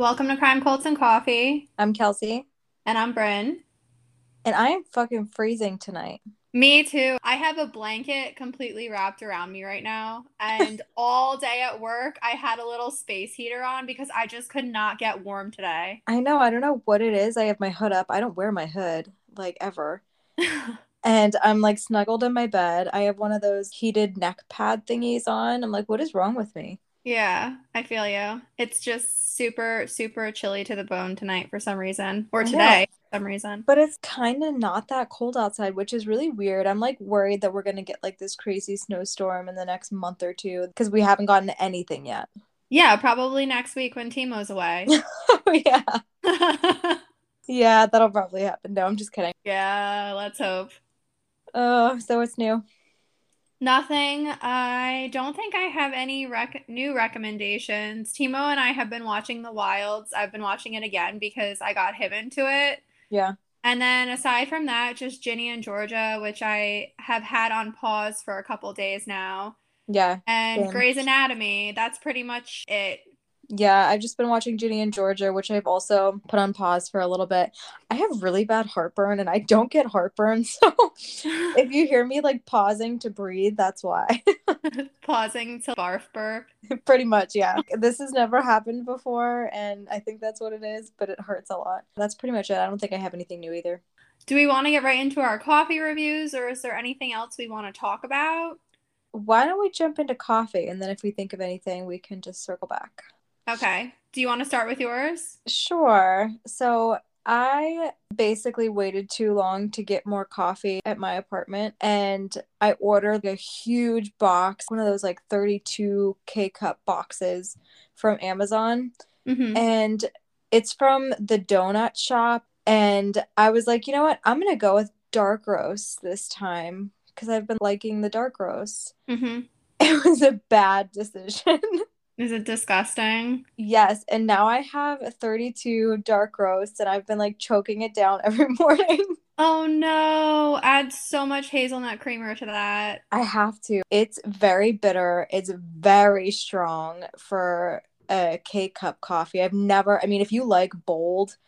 Welcome to Crime Cults and Coffee. I'm Kelsey. And I'm Bryn. And I am fucking freezing tonight. Me too. I have a blanket completely wrapped around me right now. And all day at work, I had a little space heater on because I just could not get warm today. I know. I don't know what it is. I have my hood up. I don't wear my hood like ever. and I'm like snuggled in my bed. I have one of those heated neck pad thingies on. I'm like, what is wrong with me? Yeah, I feel you. It's just super, super chilly to the bone tonight for some reason, or today for some reason. But it's kind of not that cold outside, which is really weird. I'm like worried that we're going to get like this crazy snowstorm in the next month or two because we haven't gotten anything yet. Yeah, probably next week when Timo's away. oh, yeah. yeah, that'll probably happen. No, I'm just kidding. Yeah, let's hope. Oh, so it's new? Nothing. I don't think I have any rec- new recommendations. Timo and I have been watching The Wilds. I've been watching it again because I got him into it. Yeah. And then aside from that, just Ginny and Georgia, which I have had on pause for a couple days now. Yeah. And same. Grey's Anatomy. That's pretty much it. Yeah, I've just been watching Ginny and Georgia, which I've also put on pause for a little bit. I have really bad heartburn and I don't get heartburn. So if you hear me like pausing to breathe, that's why. pausing to barf burp. Pretty much, yeah. This has never happened before and I think that's what it is, but it hurts a lot. That's pretty much it. I don't think I have anything new either. Do we want to get right into our coffee reviews or is there anything else we want to talk about? Why don't we jump into coffee and then if we think of anything, we can just circle back. Okay. Do you want to start with yours? Sure. So I basically waited too long to get more coffee at my apartment and I ordered a huge box, one of those like 32 K cup boxes from Amazon. Mm-hmm. And it's from the donut shop. And I was like, you know what? I'm going to go with dark roast this time because I've been liking the dark roast. Mm-hmm. It was a bad decision. Is it disgusting? Yes. And now I have 32 dark roasts and I've been like choking it down every morning. Oh no. Add so much hazelnut creamer to that. I have to. It's very bitter. It's very strong for a K cup coffee. I've never, I mean, if you like bold,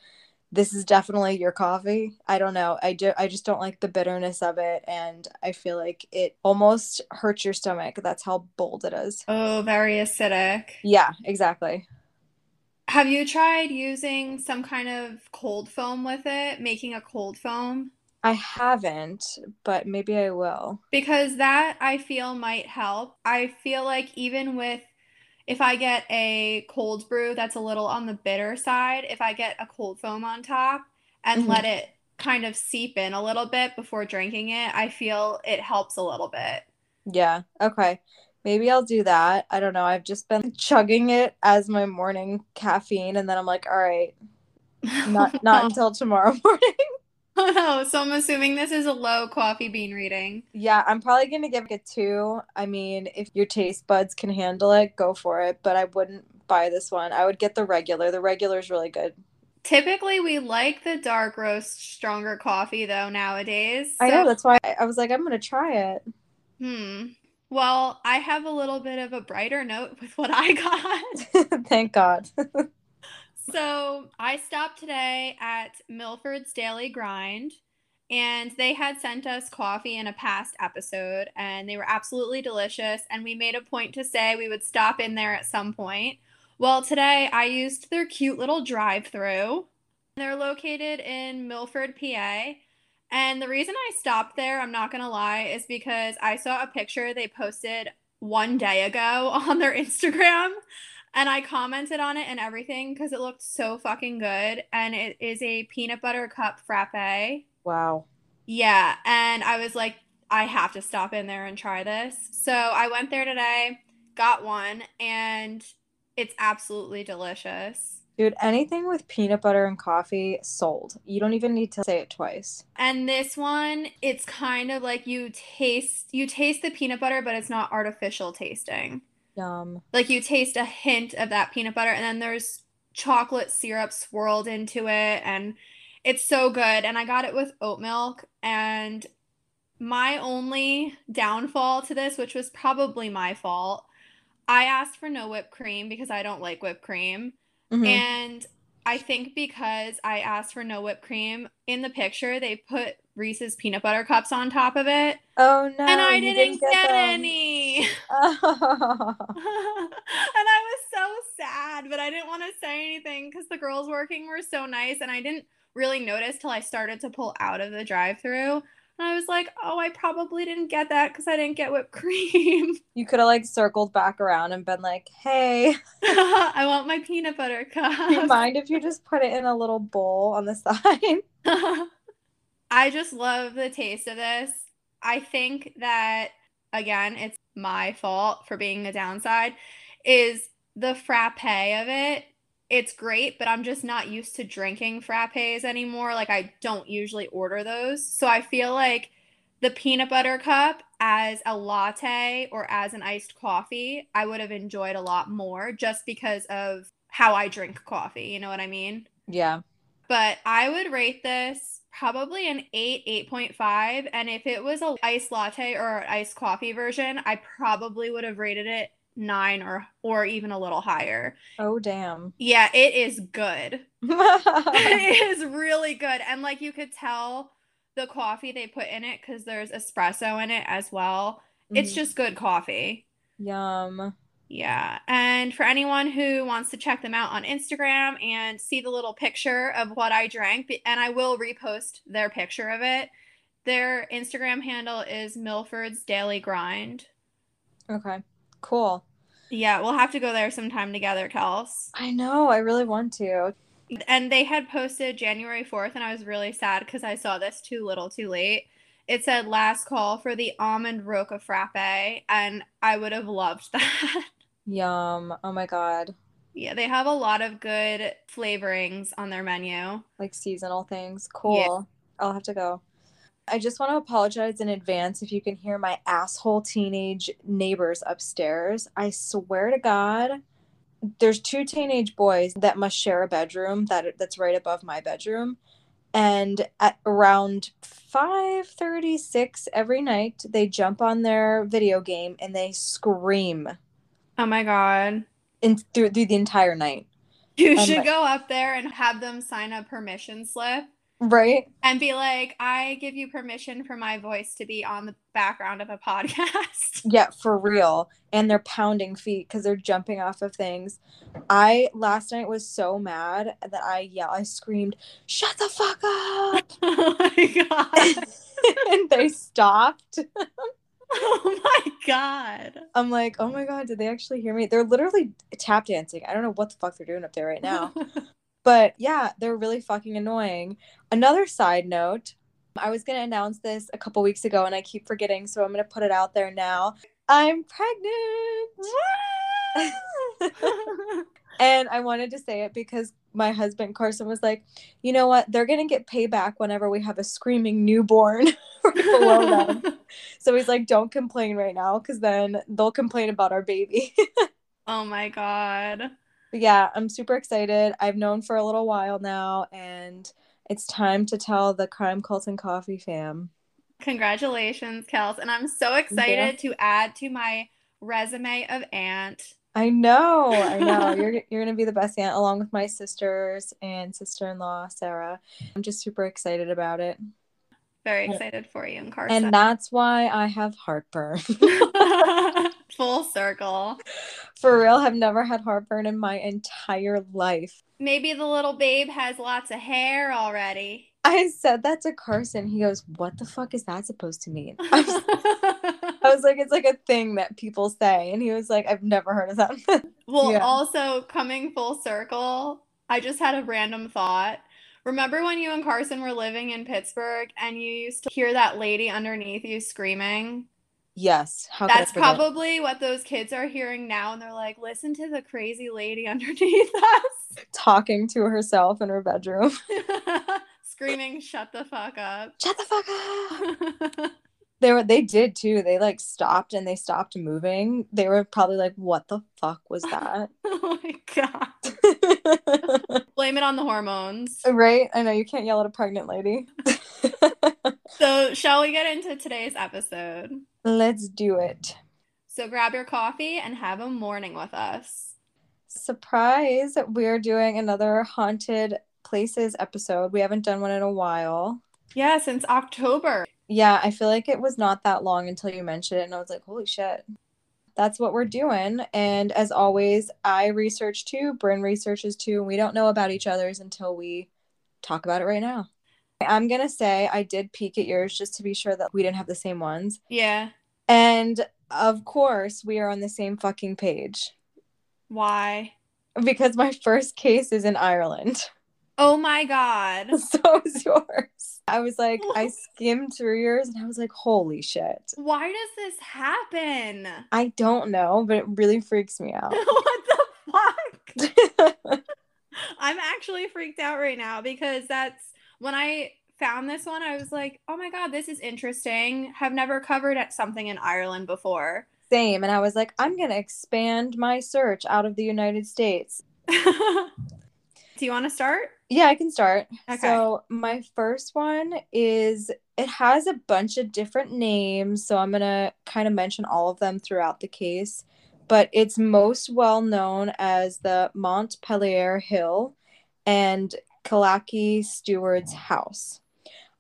this is definitely your coffee. I don't know. I do I just don't like the bitterness of it and I feel like it almost hurts your stomach. That's how bold it is. Oh, very acidic. Yeah, exactly. Have you tried using some kind of cold foam with it, making a cold foam? I haven't, but maybe I will. Because that I feel might help. I feel like even with if I get a cold brew that's a little on the bitter side, if I get a cold foam on top and mm-hmm. let it kind of seep in a little bit before drinking it, I feel it helps a little bit. Yeah. Okay. Maybe I'll do that. I don't know. I've just been chugging it as my morning caffeine and then I'm like, all right, not not until tomorrow morning. Oh no, so I'm assuming this is a low coffee bean reading. Yeah, I'm probably gonna give it a two. I mean, if your taste buds can handle it, go for it. But I wouldn't buy this one. I would get the regular. The regular is really good. Typically, we like the dark roast, stronger coffee though nowadays. So... I know that's why I was like, I'm gonna try it. Hmm. Well, I have a little bit of a brighter note with what I got. Thank God. So I stopped today at Milford's Daily Grind, and they had sent us coffee in a past episode, and they were absolutely delicious. And we made a point to say we would stop in there at some point. Well, today I used their cute little drive through. They're located in Milford, PA. And the reason I stopped there, I'm not to lie, is because I saw a picture they posted one day ago on their Instagram and I commented on it and everything because it looked so fucking good. And it is a peanut butter cup frappe. Wow. Yeah. And I was like, I have to stop in there and try this. So I went there today, got one, and it's absolutely delicious. Dude, anything with peanut butter and coffee sold. You don't even need to say it twice. And this one, it's kind of like you taste you taste the peanut butter, but it's not artificial tasting. Yum. Like you taste a hint of that peanut butter, and then there's chocolate syrup swirled into it, and it's so good. And I got it with oat milk, and my only downfall to this, which was probably my fault, I asked for no whipped cream because I don't like whipped cream. Mhm. And I think because I asked for no whipped cream in the picture, they put Reese's peanut butter cups on top of it. oh no. and I you didn't, get, them. any. Oh. and I was so sad, but I didn't want to say anything because the girls working were so nice, and I didn't really notice till I started to pull out of the drive-through. And I was like, "Oh, I probably didn't get that because I didn't get whipped cream. you could have like circled back around and been like, "Hey, I want my peanut butter do you cup." mind if you just put it in a little bowl on the side?" I just love the taste of this. I think that again, it's my fault for being a downside is the frappe of it. It's great, but I'm just not used to drinking frappes anymore. Like I don't usually order those. So I feel like the peanut butter cup as a latte or as an iced coffee, I would have enjoyed a lot more just because of how I drink coffee. You know what I mean? yeah. but I would rate this probably an 8, 8.5. And if it was a iced latte or an iced coffee version, I probably would have rated it 9 or or even a little higher. Oh damn. Yeah, it is good. it is really good. And like you could tell the coffee they put in it cuz there's espresso in it as well. It's Mhm. just good coffee. Yum. Yeah. And for anyone who wants to check them out on Instagram and see the little picture of what I drank, and I will repost their picture of it, their Instagram handle is Milford's Daily Grind. Okay. Cool. Yeah, we'll have to go there sometime together, Kels. I know. I really want to. And they had posted January 4th, and I was really sad because I saw this too little too late. It said last call for the almond roca frappe, and I would have loved that. Yum. Oh my god. Yeah, they have a lot of good flavorings on their menu. Like seasonal things. Cool. I'll have to go. I just want to apologize in advance if you can hear my asshole teenage neighbors upstairs. I swear to God, there's two teenage boys that must share a bedroom that that's right above my bedroom. And at around 5:36 every night, they jump on their video game and they scream Oh my god. in through, through the entire night. You And should go up there and have them sign a permission slip Right? and be like, I give you permission for my voice to be on the background of a podcast. Yeah, for real. And they're pounding feet because they're jumping off of things. I last night was so mad that I yeah, I screamed, "Shut the fuck up!" oh my god. and they stopped. Oh my god. I'm like, "Oh my god, did they actually hear me?" They're literally tap dancing. I don't know what the fuck they're doing up there right now. But yeah, they're really fucking annoying. Another side note, I was going to announce this a couple weeks ago and I keep forgetting, so I'm going to put it out there now. I'm pregnant. and I wanted to say it because my husband Carson was like, "You know what? They're going to get payback whenever we have a screaming newborn below them." So he's like, "Don't complain right now cuz then they'll complain about our baby." oh my god. Yeah, I'm super excited. I've known for a little while now, and it's time to tell the Crime Cult and Coffee fam. Congratulations, Kels. And I'm so excited to add to my resume of aunt. I know, I know. You're you're gonna be the best aunt, along with my sisters and sister-in-law Sarah. I'm just super excited about it, Very excited for you and Carson. and that's why I have heartburn. Full circle. For real, I've never had heartburn in my entire life. Maybe the little babe has lots of hair already. I said that to Carson. He goes, "What the fuck is that supposed to mean?" I was, I was like, "It's like a thing that people say," and he was like, "I've never heard of that." well, Yeah. also coming full circle, I just had a random thought. Remember when you and Carson were living in Pittsburgh and you used to hear that lady underneath you screaming? yes, That's probably what those kids are hearing now, and they're like, listen to the crazy lady underneath us. talking to herself in her bedroom. Screaming, shut the fuck up. Shut the fuck up. They were they did too. They like stopped and they stopped moving. They were probably like, "What the fuck was that?" oh my god. Blame it on the hormones. right? I know you can't yell at a pregnant lady. So, shall we get into today's episode? Let's do it. So, grab your coffee and have a morning with us. Surprise! We're doing another haunted places episode. We haven't done one in a while. Yeah, since October. Yeah, I feel like it was not that long until you mentioned it, and I was like, holy shit. That's what we're doing. And as always, I research too, Bryn researches too, and we don't know about each other's until we talk about it right now. I'm going to say I did peek at yours just to be sure that we didn't have the same ones. Yeah. And of course, we are on the same fucking page. Why? Because my first case is in Ireland. Oh my god. So is yours. I was like, I skimmed through yours and I was like, holy shit. Why does this happen? I don't know, but it really freaks me out. what the fuck? I'm actually freaked out right now because that's when I found this one, I was like, oh my God, this is interesting. Have never covered something in Ireland before. Same. And I was like, I'm going to expand my search out of the United States. Do you want to start? Yeah, I can start. Okay. So, my first one is it has a bunch of different names. So, I'm going to kind of mention all of them throughout the case. But it's most well known as the Montpelier Hill and Killakee Steward's house.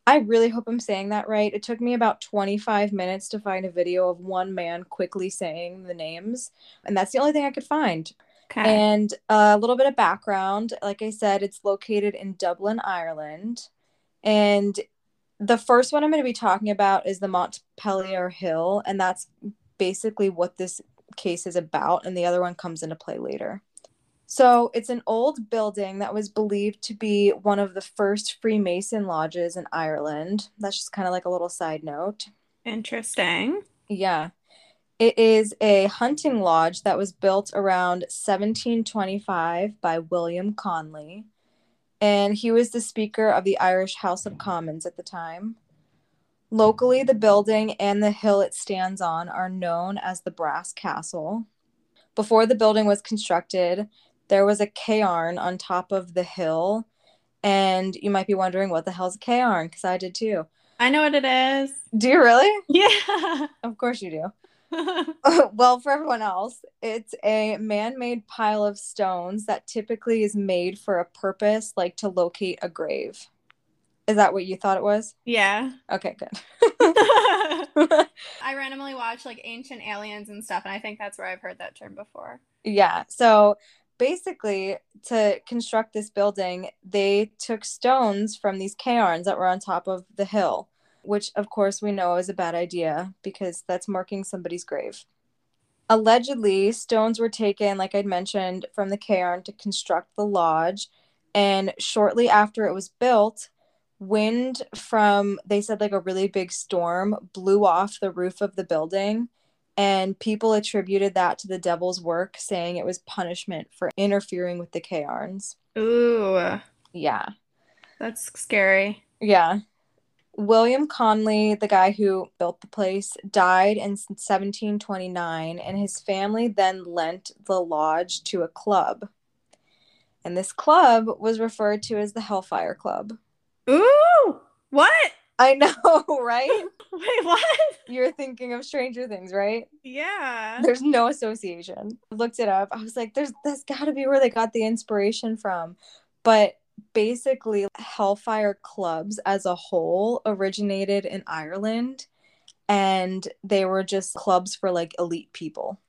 I really hope I'm saying that right. It took me about 25 minutes to find a video of one man quickly saying the names, and that's the only thing I could find. Okay. And a little bit of background like I said, it's located in Dublin, Ireland. And the first one I'm going to be talking about is the Montpelier Hill, and that's basically what this case is about. And the other one comes into play later. So it's an old building that was believed to be one of the first Freemason lodges in Ireland. That's just kind of like a little side note. Interesting. Yeah. It is a hunting lodge that was built around 1725 by William Conolly. And he was the Speaker of the Irish House of Commons at the time. Locally, the building and the hill it stands on are known as the Brass Castle. Before the building was constructed, there was a cairn on top of the hill. And you might be wondering what the hell's a cairn? Because I did too. I know what it is. Do you really? Yeah. Of course you do. well, for everyone else, it's a man made pile of stones that typically is made for a purpose, like to locate a grave. Is that what you thought it was? yeah. Okay, good. I randomly watch like ancient aliens and stuff, and I think that's where I've heard that term before. yeah. So basically, to construct this building, they took stones from these cairns that were on top of the hill, which of course we know is a bad idea because that's marking somebody's grave. Allegedly, stones were taken, like I'd mentioned, from the cairn to construct the lodge. And shortly after it was built, wind from, they said, like a really big storm blew off the roof of the building. And people attributed that to the devil's work, saying it was punishment for interfering with the cairns. Ooh, Yeah. that's scary. Yeah. William Conolly, the guy who built the place, died in 1729, and his family then lent the lodge to a club. And this club was referred to as the Hellfire Club. Ooh, what? I know, right? Wait, what? You're thinking of Stranger Things, right? Yeah. There's no association. I looked it up. I was like, there's that's gotta be where they got the inspiration from. But basically, Hellfire clubs as a whole originated in Ireland and they were just clubs for like elite people.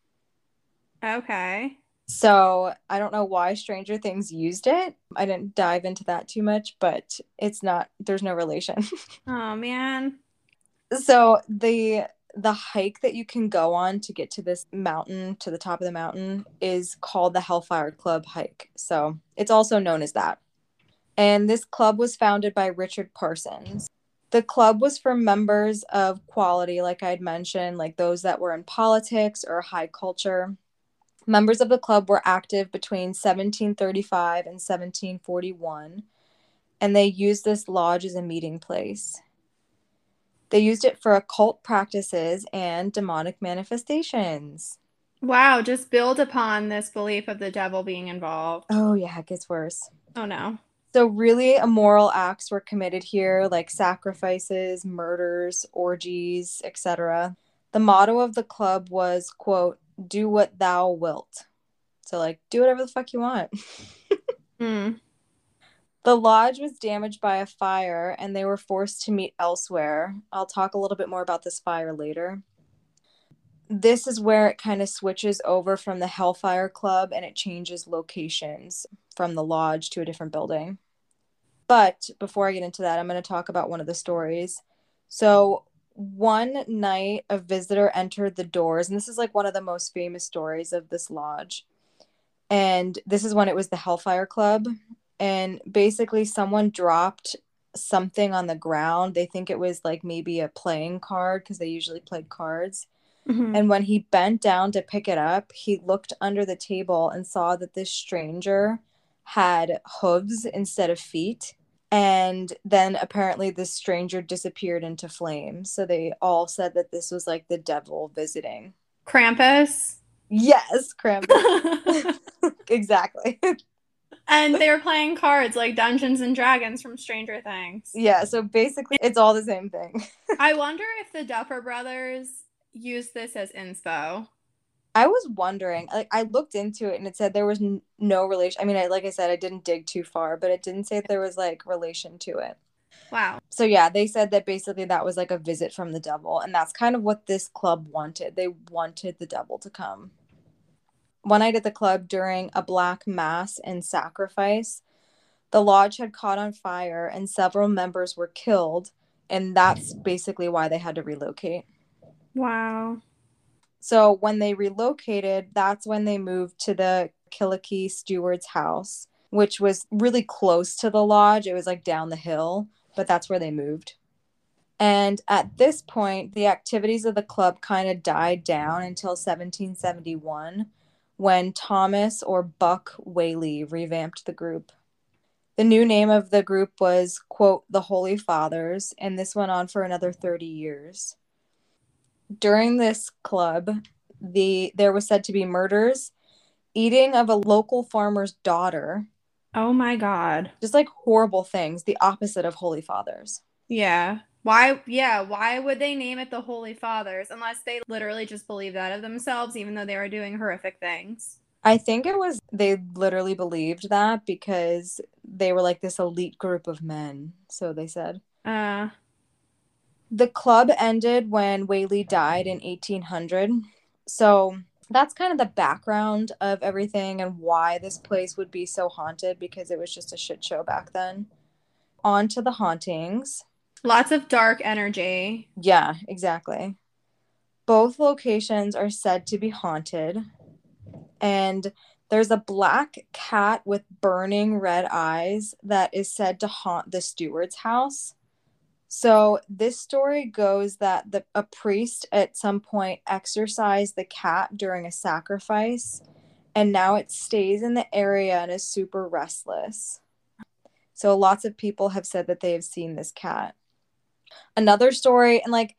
Okay. So I don't know why Stranger Things used it. I didn't dive into that too much, but it's not, there's no relation. Oh man. so the the hike that you can go on to get to this mountain to the top of the mountain is called the hellfire club hike so it's also known as that and this club was founded by richard parsons the club was for members of quality like i'd mentioned like those that were in politics or high culture members of the club were active between 1735 and 1741 and they used this lodge as a meeting place they used it for occult practices and demonic manifestations. Wow, just build upon this belief of the devil being involved. Oh, yeah, it gets worse. Oh no. So, really, immoral acts were committed here, like sacrifices, murders, orgies, etc. The motto of the club was, quote, do what thou wilt. So like do whatever the fuck you want. Mm. The lodge was damaged by a fire and they were forced to meet elsewhere. I'll talk a little bit more about this fire later. This is where it kind of switches over from the Hellfire Club and it changes locations from the lodge to a different building. But before I get into that, I'm going to talk about one of the stories. So, one night, a visitor entered the doors, and this is like one of the most famous stories of this lodge. And this is when it was the Hellfire Club, and basically someone dropped something on the ground. They think it was like maybe a playing card because they usually played cards. Mhm. And when he bent down to pick it up, he looked under the table and saw that this stranger had hooves instead of feet. And then apparently this stranger disappeared into flames. So they all said that this was like the devil visiting. Krampus. Yes, Krampus. exactly. and they were playing cards like Dungeons and Dragons from Stranger Things. yeah, so basically it's all the same thing. I wonder if the Duffer Brothers used this as inspo. I was wondering, like, I looked into it and it said there was n- no relation. I mean, I, like I said, I didn't dig too far, but it didn't say there was like relation to it. Wow. So, yeah, they said that basically that was like a visit from the devil. And that's kind of what this club wanted. They wanted the devil to come. One night at the club during a black mass and sacrifice, the lodge had caught on fire and several members were killed. And that's basically why they had to relocate. Wow. So when they relocated, that's when they moved to the Killakee steward's house, which was really close to the lodge. It was like down the hill, but that's where they moved. And at this point, the activities of the club kind of died down until 1771 when Thomas or Buck Whaley revamped the group. The new name of the group was, quote, the Holy Fathers, and this went on for another 30 years during this club the there was said to be murders eating of a local farmer's daughter Oh my god. just like horrible things the opposite of holy fathers Yeah. Why yeah, why would they name it the Holy Fathers unless they literally just believe that of themselves even though they were doing horrific things? i think it was they literally believed that because they were like this elite group of men so they said Uh the club ended when Whaley died in 1800. So that's kind of the background of everything and why this place would be so haunted because it was just a shit show back then. On to the hauntings. lots of dark energy. Yeah, exactly. Both locations are said to be haunted. And there's a black cat with burning red eyes that is said to haunt the steward's house. So this story goes that the a priest at some point exorcised the cat during a sacrifice and now it stays in the area and is super restless. So lots of people have said that they have seen this cat. Another story and like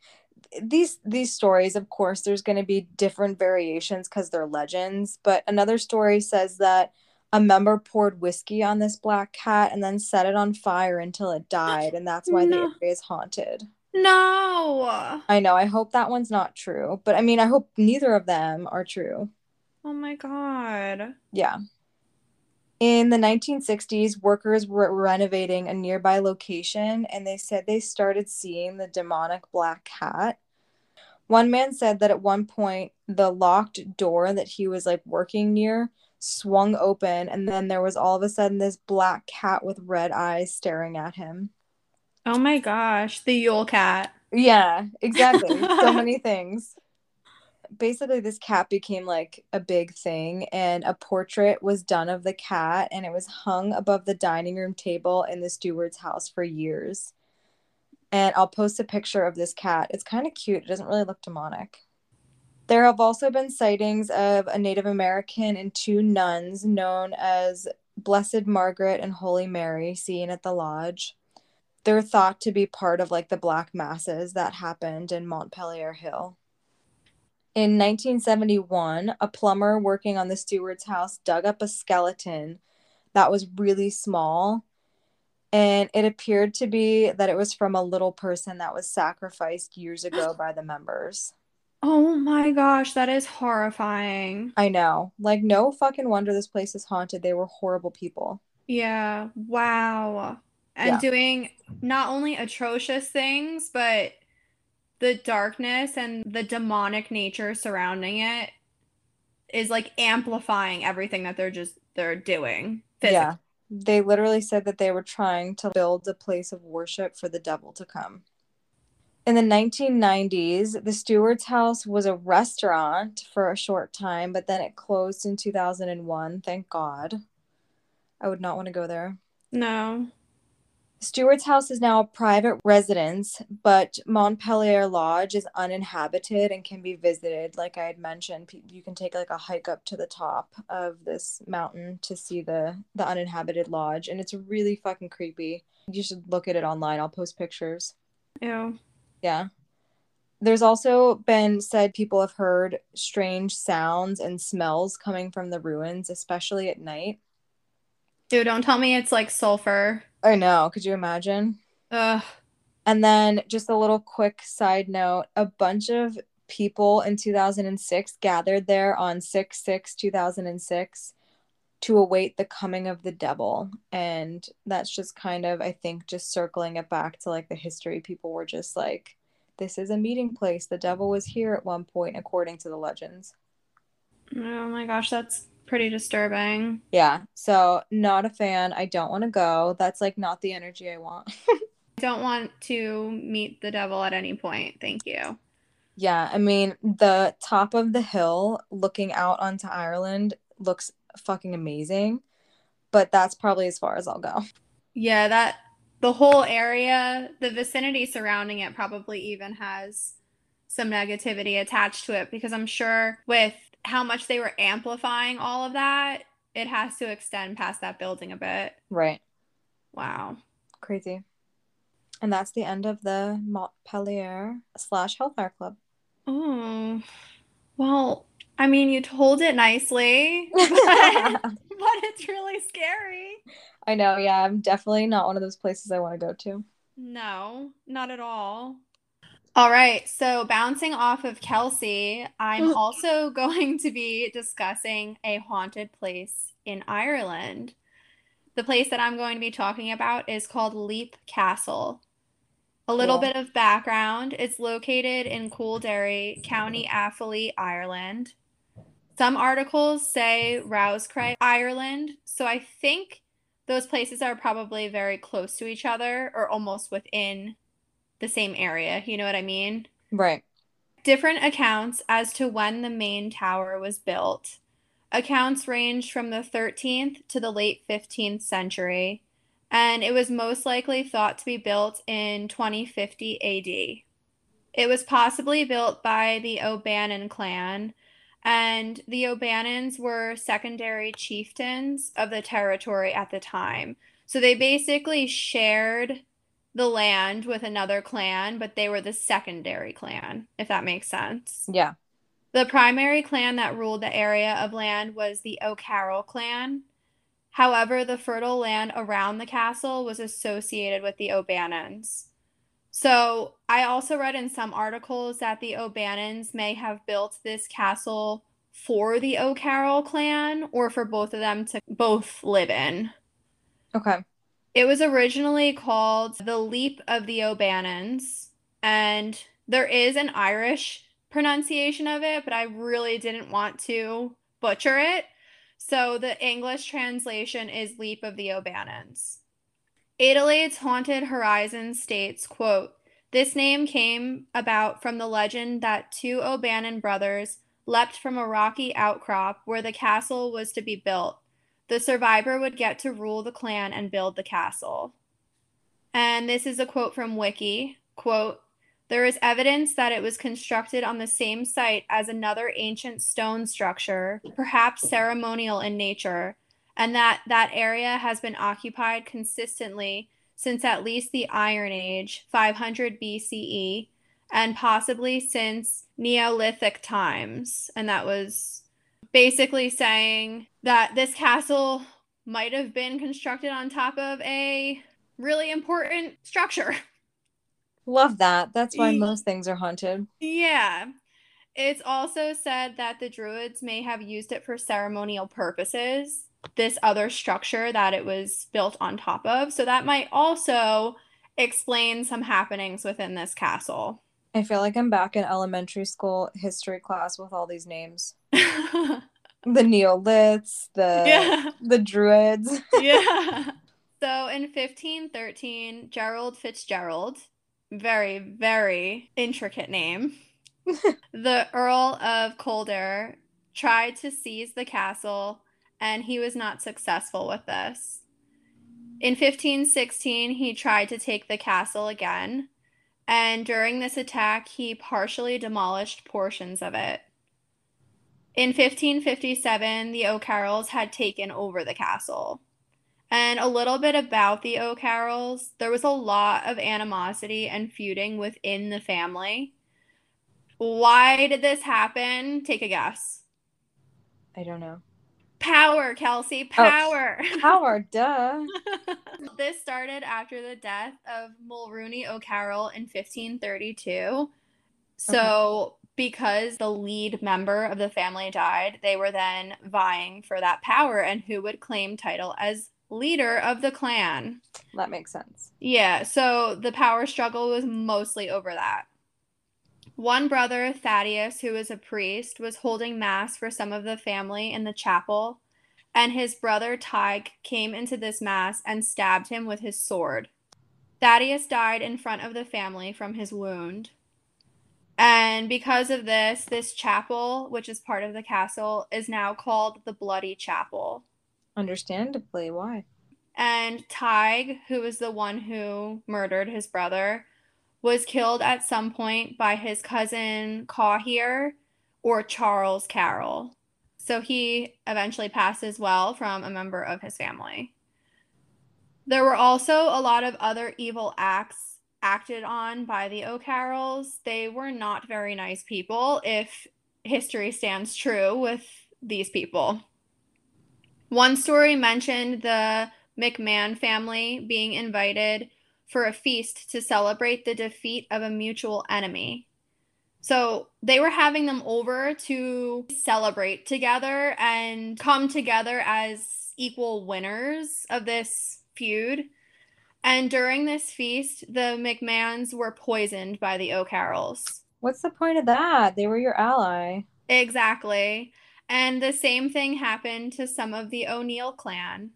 these these stories of course there's going to be different variations cuz they're legends, but another story says that a member poured whiskey on this black cat and then set it on fire until it died and that's why No. the area is haunted. No. I know. I hope that one's not true. But I mean, I hope neither of them are true. Oh my god. Yeah. In the 1960s, workers were renovating a nearby location and they said they started seeing the demonic black cat. One man said that at one point, the locked door that he was like working near swung open, and then there was all of a sudden this black cat with red eyes staring at him. Oh my gosh. The Yule cat. Yeah, exactly. so many things. Basically, this cat became like a big thing, and a portrait was done of the cat, and it was hung above the dining room table in the steward's house for years. And I'll post a picture of this cat. It's kind of cute, it doesn't really look demonic. There have also been sightings of a Native American and two nuns known as Blessed Margaret and Holy Mary seen at the lodge they're thought to be part of like the black masses that happened in Montpelier Hill. In 1971, a plumber working on the steward's house dug up a skeleton that was really small. And it appeared to be that it was from a little person that was sacrificed years ago by the members. Oh my gosh, that is horrifying. I know. Like, no fucking wonder this place is haunted. They were horrible people. Yeah, wow. And Yeah. doing not only atrocious things, but the darkness and the demonic nature surrounding it is like amplifying everything that they're just they're doing physically. Yeah. They literally said that they were trying to build a place of worship for the devil to come. In the 1990s, the Steward's House was a restaurant for a short time, but then it closed in 2001. Thank God. I would not want to go there. No. Steward's House is now a private residence, but Montpelier Lodge is uninhabited and can be visited. Like I had mentioned, you can take like a hike up to the top of this mountain to see the the uninhabited lodge, and it's really fucking creepy. You should look at it online. I'll post pictures. Ew. Yeah. There's also been said people have heard strange sounds and smells coming from the ruins, especially at night. Dude, don't tell me it's like sulfur. I know. Could you imagine? Ugh. And then just a little quick side note, a bunch of people in 2006 gathered there on 6 6 2006 to await the coming of the devil. And that's just kind of, I think, just circling it back to like the history. People were just like, this is a meeting place. The devil was here at one point, according to the legends. Oh my gosh, that's pretty disturbing. Yeah. So, not a fan. I don't want to go. That's like not the energy I want. I don't want to meet the devil at any point. Thank you. Yeah, I mean, the top of the hill looking out onto Ireland looks fucking amazing, but that's probably as far as I'll go. Yeah, that the whole area, the vicinity surrounding it probably even has some negativity attached to it because I'm sure with how much they were amplifying all of that, it has to extend past that building a bit. Right. Wow. Crazy. And that's the end of the Montpelier slash Hellfire Club. Oh, well, I mean, you told it nicely, but, but it's really scary. I know, yeah, I'm definitely not one of those places I want to go to. No, not at all. All right, so bouncing off of Kelsey, I'm also going to be discussing a haunted place in Ireland. The place that I'm going to be talking about is called Leap Castle. A little Cool. bit of background it's located in Coolderry, County Offaly, Ireland. Some articles say Roscrea, Ireland, so I think those places are probably very close to each other or almost within the same area. You know what I mean? Right. Different accounts as to when the main tower was built. Accounts range from the 13th to the late 15th century, and it was most likely thought to be built in 2050 AD. It was possibly built by the O'Bannon clan, and the O'Bannons were secondary chieftains of the territory at the time. So they basically shared the land with another clan, but they were the secondary clan, if that makes sense. Yeah. The primary clan that ruled the area of land was the O'Carroll clan. However, the fertile land around the castle was associated with the O'Bannons. So, I also read in some articles that the O'Bannons may have built this castle for the O'Carroll clan or for both of them to both live in. Okay. It was originally called the Leap of the O'Bannons, and there is an Irish pronunciation of it, but I really didn't want to butcher it. So the English translation is Leap of the O'Bannons. Adelaide's Haunted Horizons states, quote, This name came about from the legend that two O'Bannon brothers leapt from a rocky outcrop where the castle was to be built. The survivor would get to rule the clan and build the castle. And this is a quote from Wiki. Quote, there is evidence that it was constructed on the same site as another ancient stone structure, perhaps ceremonial in nature, and that that area has been occupied consistently since at least the Iron Age, 500 BCE, and possibly since Neolithic times. And that was basically saying that this castle might have been constructed on top of a really important structure. Love that. That's why most things are haunted. Yeah. It's also said that the Druids may have used it for ceremonial purposes, this other structure that it was built on top of. So that might also explain some happenings within this castle. I feel like I'm back in elementary school history class with all these names. the Neoliths, the yeah. the Druids. yeah. So in 1513, Gerald Fitzgerald, very, very intricate name, the Earl of Kildare tried to seize the castle, and he was not successful with this. In 1516, he tried to take the castle again, and during this attack, he partially demolished portions of it. In 1557, the O'Carrolls had taken over the castle. And a little bit about the O'Carrolls there was a lot of animosity and feuding within the family. Why did this happen? Take a guess. I don't know. Power, Kelsey, oh, power. Oh, power, duh. this started after the death of Mulrooney O'Carroll in 1532. So, okay. because the lead member of the family died, they were then vying for that power and who would claim title as leader of the clan. That makes sense. Yeah, so the power struggle was mostly over that. One brother, Thaddeus, who was a priest, was holding mass for some of the family in the chapel, and his brother Tige came into this mass and stabbed him with his sword. Thaddeus died in front of the family from his wound. And because of this, this chapel, which is part of the castle, is now called the Bloody Chapel. Understandably, why? And Tige, who was the one who murdered his brother, was killed at some point by his cousin Cahir or Charles Carroll. So he eventually passed as well from a member of his family. There were also a lot of other evil acts acted on by the O'Carrolls. They were not very nice people, if history stands true with these people. One story mentioned the McMahon family being invited for a feast to celebrate the defeat of a mutual enemy. So they were having them over to celebrate together and come together as equal winners of this feud. And during this feast, the McMahons were poisoned by the O'Carrolls. What's the point of that? They were your ally. Exactly. And the same thing happened to some of the O'Neill clan.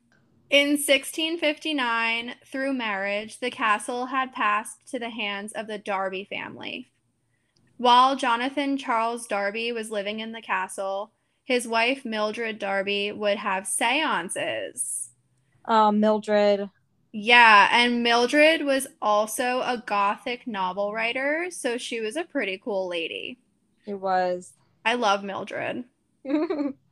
In 1659, through marriage, the castle had passed to the hands of the Darby family. While Jonathan Charles Darby was living in the castle, his wife Mildred Darby would have seances. Oh, Mildred. Yeah, and Mildred was also a gothic novel writer, so she was a pretty cool lady. It was. I love Mildred.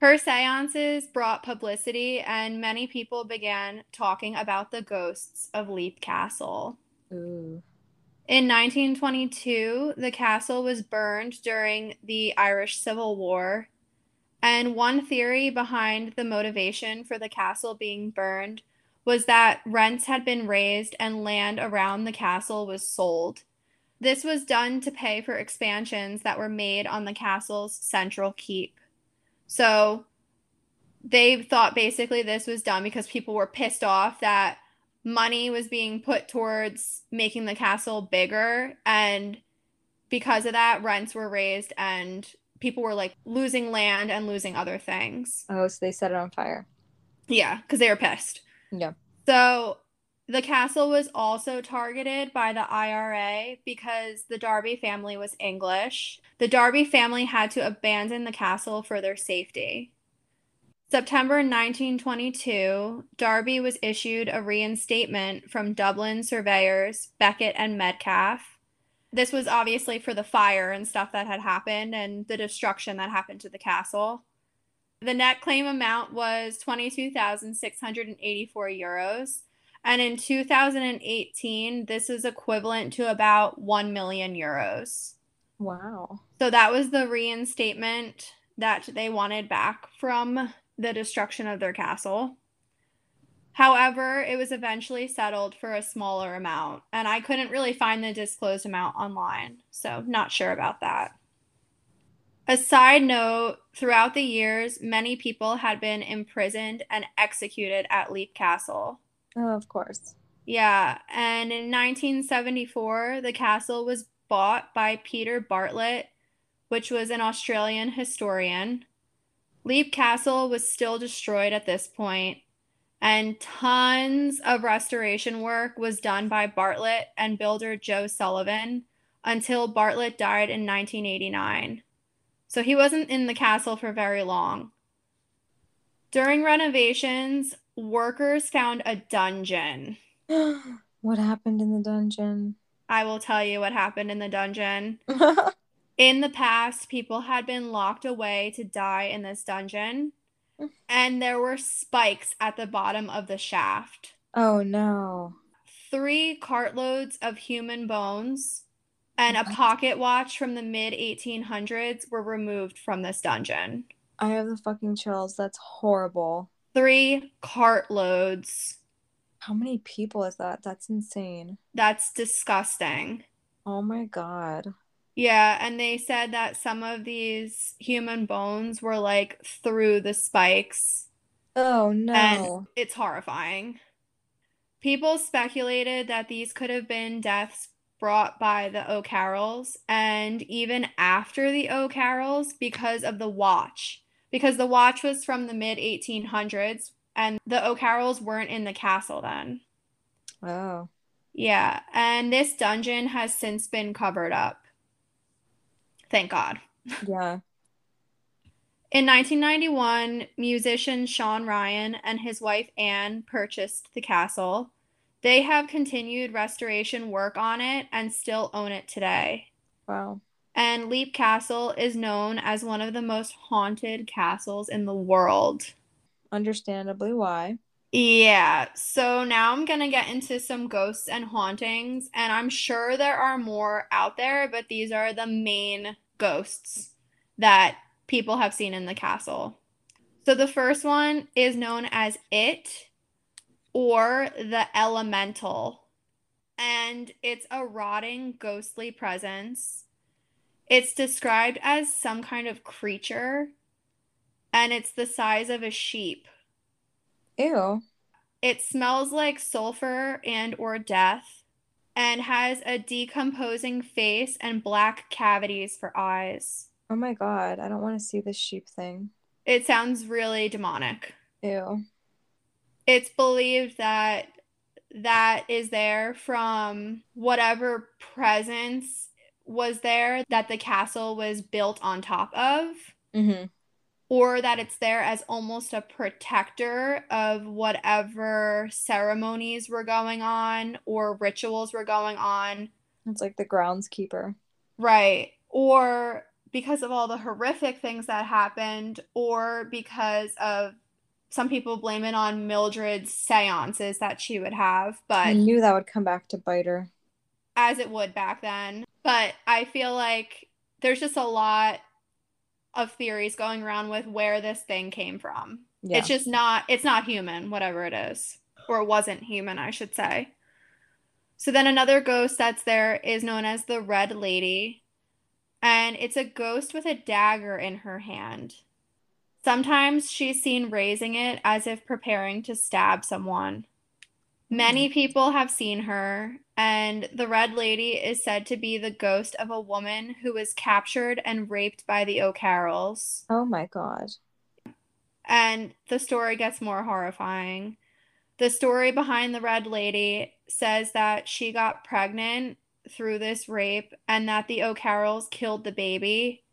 Her seances brought publicity, and many people began talking about the ghosts of Leap Castle. Ooh. In 1922, the castle was burned during the Irish Civil War. And one theory behind the motivation for the castle being burned was that rents had been raised and land around the castle was sold. This was done to pay for expansions that were made on the castle's central keep. So they thought basically this was done because people were pissed off that money was being put towards making the castle bigger and because of that rents were raised and people were like losing land and losing other things. Oh, so they set it on fire. Yeah, because they were pissed. Yeah. So the castle was also targeted by the IRA because the Darby family was English. The Darby family had to abandon the castle for their safety. September 1922, Darby was issued a reinstatement from Dublin surveyors Beckett and Metcalfe. This was obviously for the fire and stuff that had happened and the destruction that happened to the castle. The net claim amount was 22,684 euros and in 2018, this is equivalent to about 1 million euros. Wow. So that was the reinstatement that they wanted back from the destruction of their castle. However, it was eventually settled for a smaller amount, and I couldn't really find the disclosed amount online, so not sure about that. A side note throughout the years, many people had been imprisoned and executed at Leap Castle. Oh, of course. Yeah, and in 1974, the castle was bought by Peter Bartlett, which was an Australian historian. Leap Castle was still destroyed at this point, and tons of restoration work was done by Bartlett and builder Joe Sullivan until Bartlett died in 1989. So he wasn't in the castle for very long. During renovations, workers found a dungeon. what happened in the dungeon? I will tell you what happened in the dungeon. in the past, people had been locked away to die in this dungeon, and there were spikes at the bottom of the shaft. Oh no. Three cartloads of human bones and a pocket watch from the mid 1800s were removed from this dungeon. I have the fucking chills. That's horrible. Three cartloads. How many people is that? That's insane. That's disgusting. Oh my god. Yeah, and they said that some of these human bones were like through the spikes. Oh no. And it's horrifying. People speculated that these could have been deaths brought by the O'Carrolls and even after the O'Carrolls because of the watch. Because the watch was from the mid 1800s and the O'Carrolls weren't in the castle then. Oh. Yeah, and this dungeon has since been covered up. Thank God. Yeah. In 1991, musician Sean Ryan and his wife Anne purchased the castle. They have continued restoration work on it and still own it today. Wow. And Leap Castle is known as one of the most haunted castles in the world. Understandably why. Yeah, so now I'm gonna get into some ghosts and hauntings, and I'm sure there are more out there, but these are the main ghosts that people have seen in the castle. So the first one is known as It or the Elemental, and it's a rotting, ghostly presence. It's described as some kind of creature, and it's the size of a sheep. Ew. It smells like sulfur and or death and has a decomposing face and black cavities for eyes. Oh my god, I don't want to see this sheep thing. It sounds really demonic. Ew. It's believed that that is there from whatever presence was there that the castle was built on top of. Mm-hmm or that it's there as almost a protector of whatever ceremonies were going on or rituals were going on. It's like the groundskeeper. Right. Or because of all the horrific things that happened, or because of some people blame it on Mildred's seances that she would have. But I knew that would come back to bite her. As it would back then. But I feel like there's just a lot of theories going around with where this thing came from. Yeah. It's just not it's not human, whatever it is. Or it wasn't human, I should say. So then another ghost that's there is known as the Red Lady. And it's a ghost with a dagger in her hand. Sometimes she's seen raising it as if preparing to stab someone. Many mm. people have seen her, and the Red Lady is said to be the ghost of a woman who was captured and raped by the O'Carrolls. Oh my god. And the story gets more horrifying. The story behind the Red Lady says that she got pregnant through this rape and that the O'Carrolls killed the baby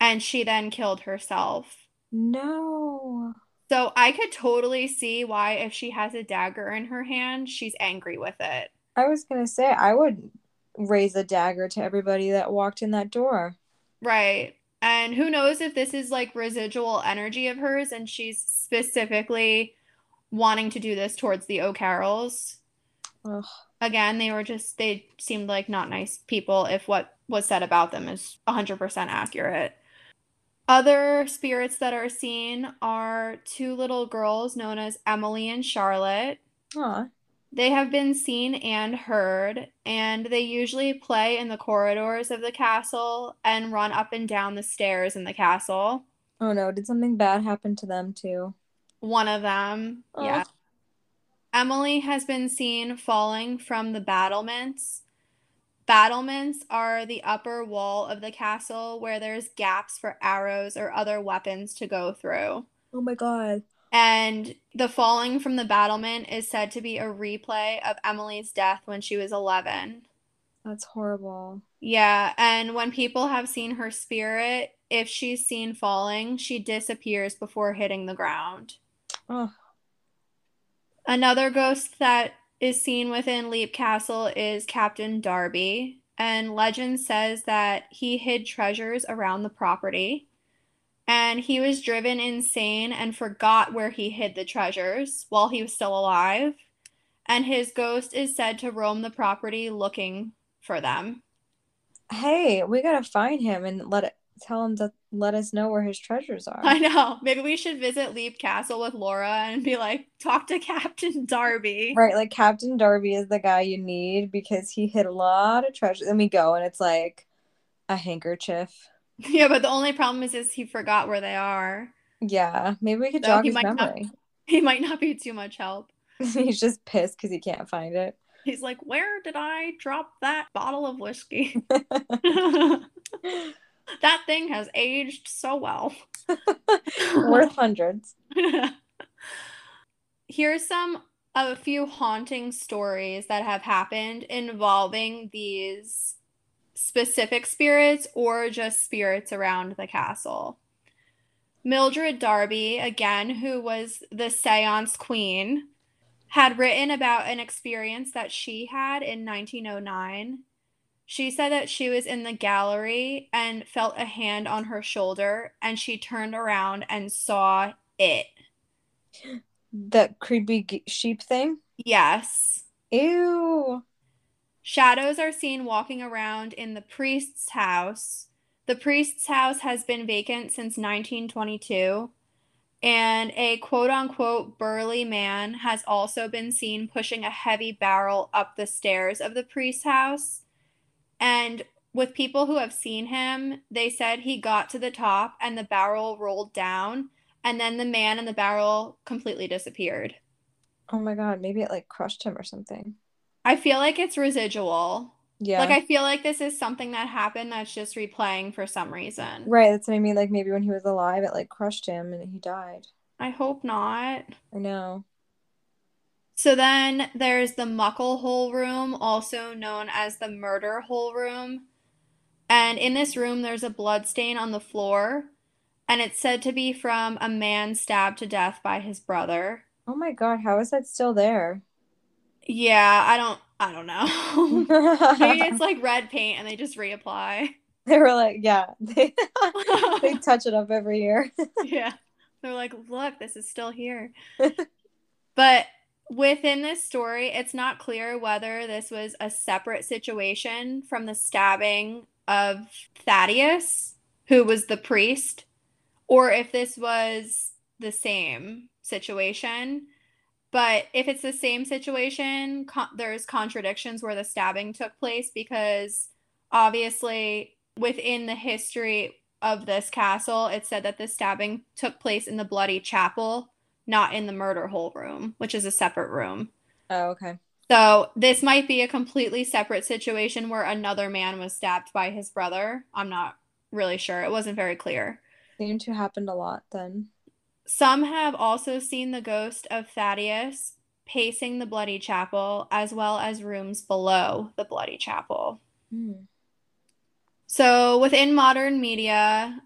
and she then killed herself. No. So I could totally see why, if she has a dagger in her hand, she's angry with it. I was going to say, I would raise a dagger to everybody that walked in that door. Right. And who knows if this is like residual energy of hers and she's specifically wanting to do this towards the O'Carrolls. Ugh. Again, they were just, they seemed like not nice people if what was said about them is 100% accurate. Other spirits that are seen are two little girls known as Emily and Charlotte. Aww. They have been seen and heard, and they usually play in the corridors of the castle and run up and down the stairs in the castle. Oh no, did something bad happen to them too? One of them, Oh. yeah. Emily has been seen falling from the battlements. Battlements are the upper wall of the castle where there's gaps for arrows or other weapons to go through. Oh my god. And the falling from the battlement is said to be a replay of Emily's death when she was 11. That's horrible. Yeah, and when people have seen her spirit, if she's seen falling, she disappears before hitting the ground. Oh, Another ghost that is seen within Leap Castle is Captain Darby, and legend says that he hid treasures around the property. And he was driven insane and forgot where he hid the treasures while he was still alive. And his ghost is said to roam the property looking for them. hey, we gotta find him and let it tell him to let us know where his treasures are. I know. Maybe we should visit Leap Castle with Laura and be like, talk to Captain Darby. Right, like Captain Darby is the guy you need because he hid a lot of treasure. Then we go and it's like a handkerchief. Yeah, but the only problem is, is he forgot where they are. Yeah, maybe we could So jog his might not- He might not be too much help. He's just pissed because he can't find it. He's like, where did I drop that bottle of whiskey? that thing has aged so well. Worth hundreds. Here's some a few haunting stories that have happened involving these specific spirits or just spirits around the castle. Mildred Darby, again, who was the seance queen, had written about an experience that she had in 1909. She said that she was in the gallery and felt a hand on her shoulder, and she turned around and saw it. That creepy sheep thing. Yes. Ew. Shadows are seen walking around in the priest's house. The priest's house has been vacant since 1922, and a quote unquote burly man has also been seen pushing a heavy barrel up the stairs of the priest's house. And with people who have seen him, they said he got to the top and the barrel rolled down, and then the man and the barrel completely disappeared. Oh my god, maybe it like crushed him or something. I feel like it's residual. Yeah. Like I feel like this is something that happened that's just replaying for some reason. Right, that's what I mean. Like maybe when he was alive, it like crushed him and he died. I hope not. I know. So then there's the Muckle Hole Room, also known as the Murder Hole Room. And in this room, there's a blood stain on the floor, and it's said to be from a man stabbed to death by his brother. Oh my god, how is that still there? Yeah, I don't, I don't know. Maybe it's like red paint and they just reapply. they were like, yeah, they they touch it up every year. yeah. They're like, look, this is still here. but within this story, it's not clear whether this was a separate situation from the stabbing of Thaddeus, who was the priest, or if this was the same situation. But if it's the same situation, con- there's contradictions where the stabbing took place because obviously within the history of this castle, it said that the stabbing took place in the Bloody Chapel, not in the murder hole room, which is a separate room. Oh, okay. So this might be a completely separate situation where another man was stabbed by his brother. I'm not really sure. It wasn't very clear. Seemed to happened a lot then. Some have also seen the ghost of Thaddeus pacing the Bloody Chapel, as well as rooms below the Bloody Chapel. Hmm. So, within modern media,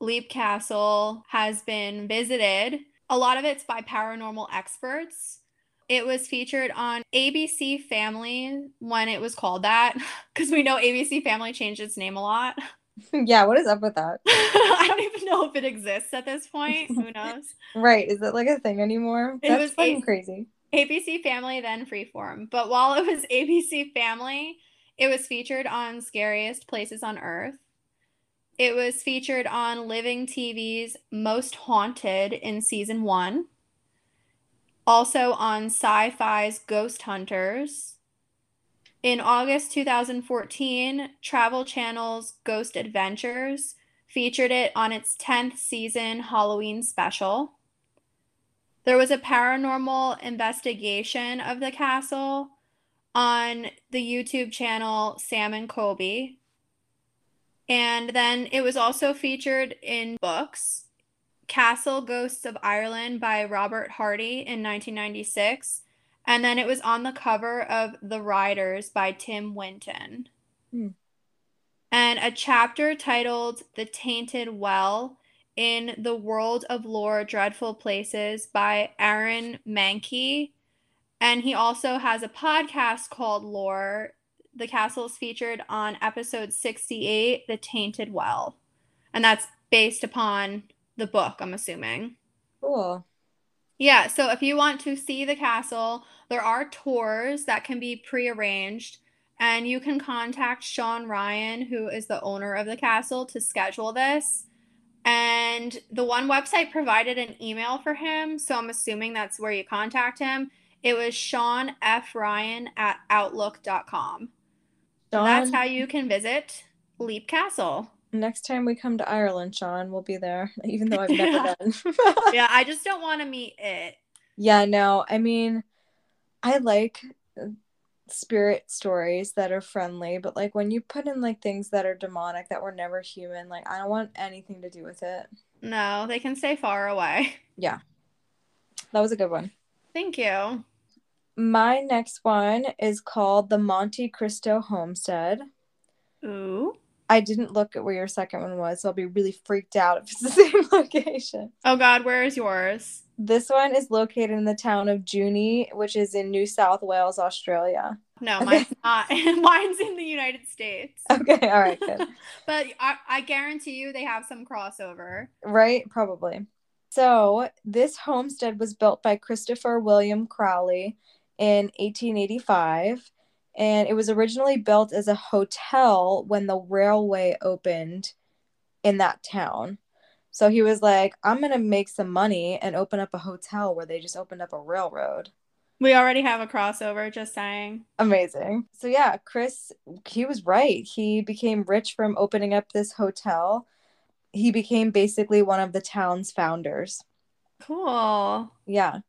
Leap Castle has been visited. A lot of it's by paranormal experts. It was featured on ABC Family when it was called that, because we know ABC Family changed its name a lot. yeah, what is up with that? I don't even know if it exists at this point. Who knows? Right, is it like a thing anymore? It That's was fucking a- crazy. ABC Family, then Freeform. But while it was ABC Family, it was featured on Scariest Places on Earth. It was featured on Living TV's Most Haunted in season one. also on Sci Fi's Ghost Hunters. In August 2014, Travel Channel's Ghost Adventures featured it on its 10th season Halloween special. There was a paranormal investigation of the castle on the YouTube channel Sam and Colby. And then it was also featured in books Castle Ghosts of Ireland by Robert Hardy in 1996. And then it was on the cover of The Riders by Tim Winton. Hmm. And a chapter titled The Tainted Well in the World of Lore Dreadful Places by Aaron Mahnke. And he also has a podcast called Lore. The castle is featured on episode 68, The Tainted Well. And that's based upon the book, I'm assuming. Cool. Yeah, so if you want to see the castle, there are tours that can be prearranged, and you can contact Sean Ryan, who is the owner of the castle, to schedule this. And the one website provided an email for him, so I'm assuming that's where you contact him. It was Sean F. Ryan at outlook.com. So that's how you can visit Leap Castle. Next time we come to Ireland, Sean, we'll be there, even though I've never been. yeah, I just don't want to meet it. Yeah, no, I mean, I like uh, spirit stories that are friendly, but like when you put in like things that are demonic that were never human, like I don't want anything to do with it. No, they can stay far away. Yeah. That was a good one. Thank you. My next one is called the Monte Cristo Homestead. Ooh. I didn't look at where your second one was, so I'll be really freaked out if it's the same location. Oh God, where is yours? This one is located in the town of Junee, which is in New South Wales, Australia. No, mine's not. mine's in the United States. Okay, all right, good. But I, I guarantee you they have some crossover. Right? Probably. So, this homestead was built by Christopher William Crowley in 1885, and it was originally built as a hotel when the railway opened in that town. So, he was like, I'm going to make some money and open up a hotel where they just opened up a railroad. We already have a crossover, just saying. Amazing. So, yeah, Chris, he was right. He became rich from opening up this hotel. He became basically one of the town's founders. Cool. Yeah.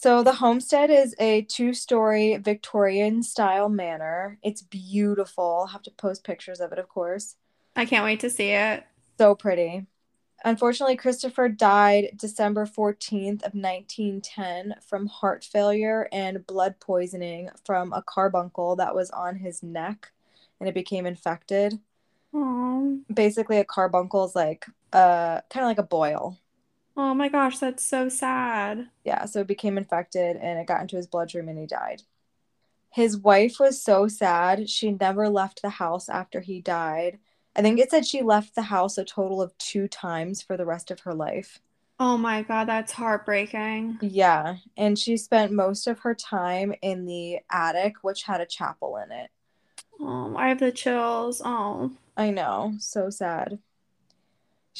So the homestead is a two story Victorian style manor. It's beautiful. I'll have to post pictures of it, of course. I can't wait to see it. So pretty. Unfortunately, Christopher died December 14th of 1910 from heart failure and blood poisoning from a carbuncle that was on his neck and it became infected. Oh, Basically, a carbuncle is like uh kind of like a boil. Oh my gosh, that's so sad. Yeah, so it became infected and it got into his bloodstream and he died. His wife was so sad. She never left the house after he died. I think it said she left the house a total of two times for the rest of her life. Oh my God, that's heartbreaking. Yeah, and she spent most of her time in the attic, which had a chapel in it. Oh, I have the chills. Oh, I know, so sad.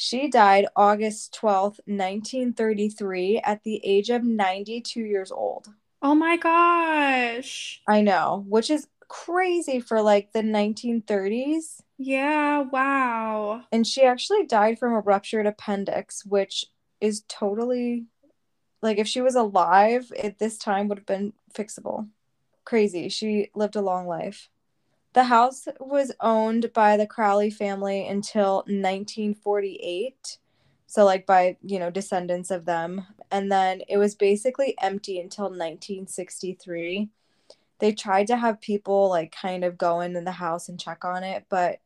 She died August 12th, 1933, at the age of 92 years old. oh my gosh. I know, which is crazy for like the 1930s. Yeah, wow. And she actually died from a ruptured appendix, which is totally like if she was alive at this time would have been fixable. Crazy. She lived a long life. The house was owned by the Crowley family until 1948. So like by, you know, descendants of them. And then it was basically empty until 1963. They tried to have people like kind of go into the house and check on it, but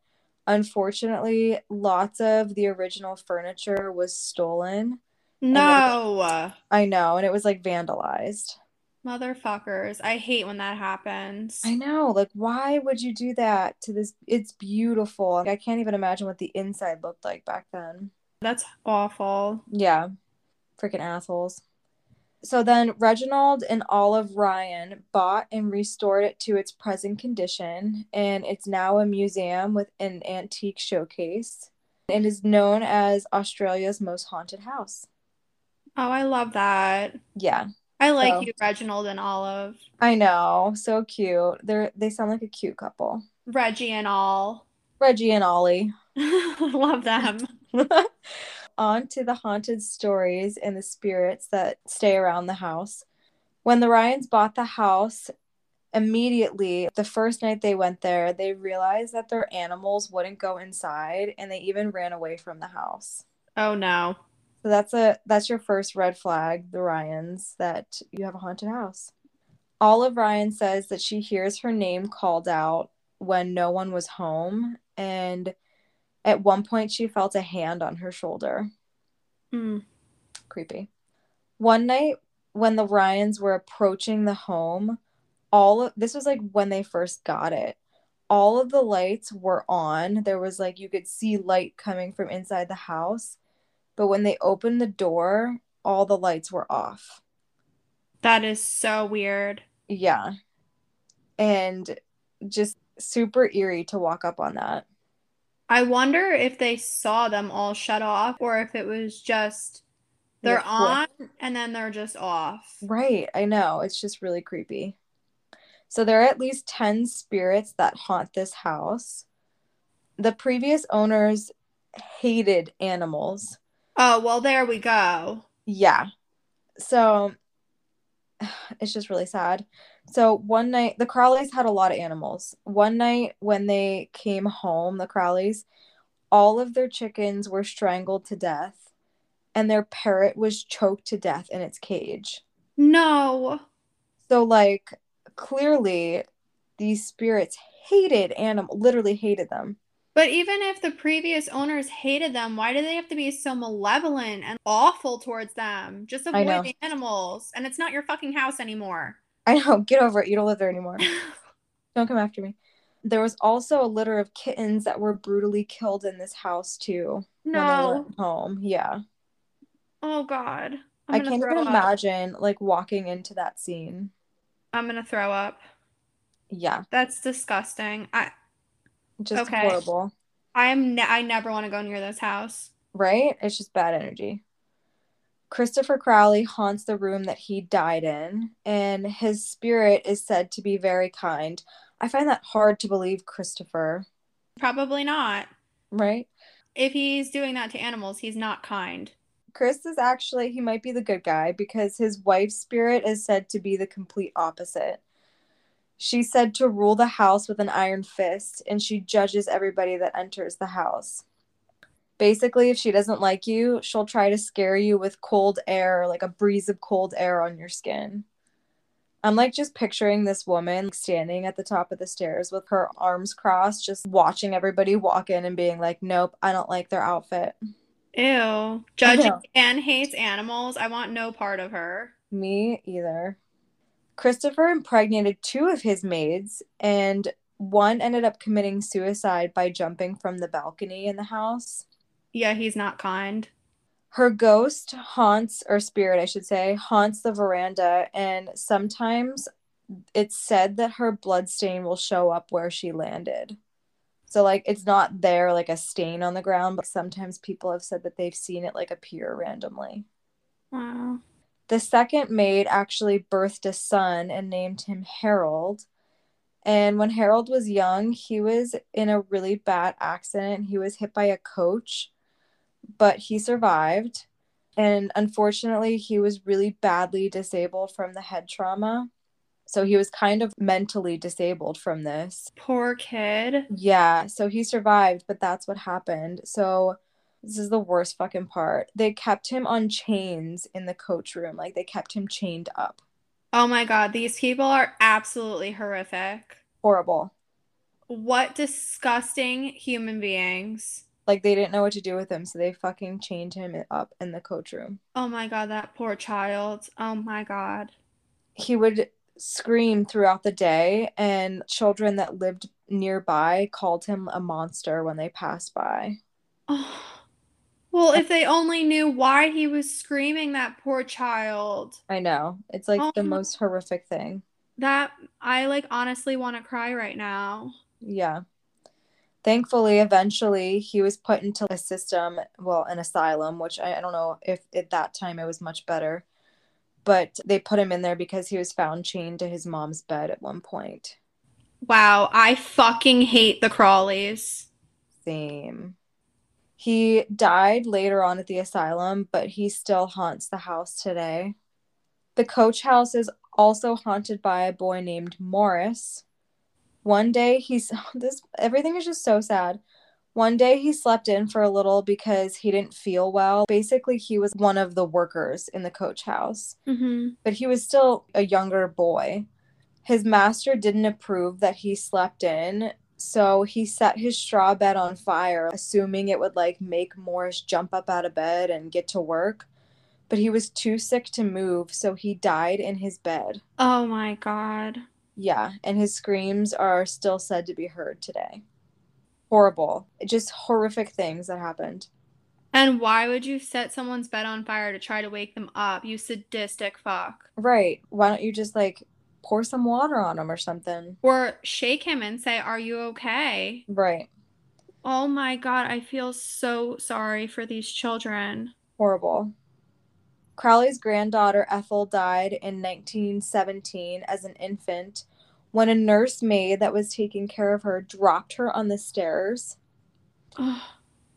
unfortunately lots of the original furniture was stolen. No. I know, and it was like vandalized. Motherfuckers. I hate when that happens. I know, like why would you do that to this? It's beautiful. I can't even imagine what the inside looked like back then. That's awful. Yeah. Freaking assholes. So then Reginald and Olive Ryan bought and restored it to its present condition, and it's now a museum with an antique showcase and is known as Australia's most haunted house. Oh, I love that. Yeah. I like So- you, Reginald and Olive. I know, so cute. They're they sound like a cute couple. Reggie and all. Reggie and Ollie. Love them. On to the haunted stories and the spirits that stay around the house. When the Ryans bought the house, immediately, the first night they went there, they realized that their animals wouldn't go inside and they even ran away from the house. Oh no. So that's a that's your first red flag, the Ryans, that you have a haunted house. Olive Ryan says that she hears her name called out when no one was home and at one point she felt a hand on her shoulder. Hmm. Creepy. One night when the Ryans were approaching the home, all of this was like when they first got it. All of the lights were on. There was like you could see light coming from inside the house. But when they opened the door, all the lights were off. That is so weird. Yeah. And just super eerie to walk up on that. I wonder if they saw them all shut off or if it was just they're Yeah, on and then they're just off. Right, I know. It's just really creepy. So there are at least 10 spirits that haunt this house. The previous owners hated animals. Oh, well, there we go. Yeah. So it's just really sad. So one night, the Crowleys had a lot of animals. One night when they came home, the Crowleys, all of their chickens were strangled to death and their parrot was choked to death in its cage. No. So like clearly these spirits hated animal literally hated them. But even if the previous owners hated them, why do they have to be so malevolent and awful towards them? Just avoid the animals. And it's not your fucking house anymore. I know, get over it. You don't live there anymore. Don't come after me. There was also a litter of kittens that were brutally killed in this house too No. home. Yeah. Oh God. I'm I can't even up. imagine like walking into that scene. I'm gonna throw up. Yeah, That's disgusting. I just Okay. horrible. I'm ne- I never want to go near this house. Right? It's just bad energy. Christopher Crowley haunts the room that he died in, and his spirit is said to be very kind. I find that hard to believe, Christopher, Probably not. right? If he's doing that to animals, he's not kind. Chris is actually, he might be the good guy because his wife's spirit is said to be the complete opposite. She's said to rule the house with an iron fist, and she judges everybody that enters the house. Basically, if she doesn't like you, she'll try to scare you with cold air, like a breeze of cold air on your skin. I'm like just picturing this woman standing at the top of the stairs with her arms crossed, just watching everybody walk in and being like, nope, I don't like their outfit. Ew. Judging and hates animals. I want no part of her. Me either. Christopher impregnated two of his maids, and one ended up committing suicide by jumping from the balcony in the house. Yeah, he's not kind. Her ghost haunts, or spirit, I should say, haunts the veranda, and sometimes it's said that her blood stain will show up where she landed. So, like, it's not there like a stain on the ground, but sometimes people have said that they've seen it like appear randomly. Wow. The second maid actually birthed a son and named him Harold. And when Harold was young, he was in a really bad accident. He was hit by a coach, but he survived. And unfortunately, he was really badly disabled from the head trauma. So he was kind of mentally disabled from this. Poor kid. Yeah, so he survived, but that's what happened. So this is the worst fucking part. They kept him on chains in the coach room. Like they kept him chained up. Oh my God, these people are absolutely horrific. Horrible. What disgusting human beings. Like they didn't know what to do with him, so they fucking chained him up in the coach room. Oh my God, that poor child. Oh my God. He would scream throughout the day, and children that lived nearby called him a monster when they passed by. Oh. Well, if they only knew why he was screaming, that poor child. I know. It's like the Oh. most horrific thing. That I like honestly want to cry right now. Yeah. Thankfully, eventually, he was put into a system, well, an asylum, which I, I don't know if at that time it was much better. but they put him in there because he was found chained to his mom's bed at one point. Wow, I fucking hate the Crowleys. Same. He died later on at the asylum, but he still haunts the house today. The coach house is also haunted by a boy named Morris. One day he's this everything is just so sad. One day he slept in for a little because he didn't feel well. Basically, he was one of the workers in the coach house, Mm-hmm. but he was still a younger boy. His master didn't approve that he slept in, so he set his straw bed on fire, assuming it would like make Morris jump up out of bed and get to work. But he was too sick to move, so he died in his bed. Oh my god. Yeah, and his screams are still said to be heard today. Horrible. Just horrific things that happened. And why would you set someone's bed on fire to try to wake them up? You sadistic fuck. Right. Why don't you just like pour some water on him or something? Or shake him and say, Are you okay? Right. Oh my god, I feel so sorry for these children. Horrible. Crowley's granddaughter Ethel died in 1917 as an infant when a nursemaid that was taking care of her dropped her on the stairs.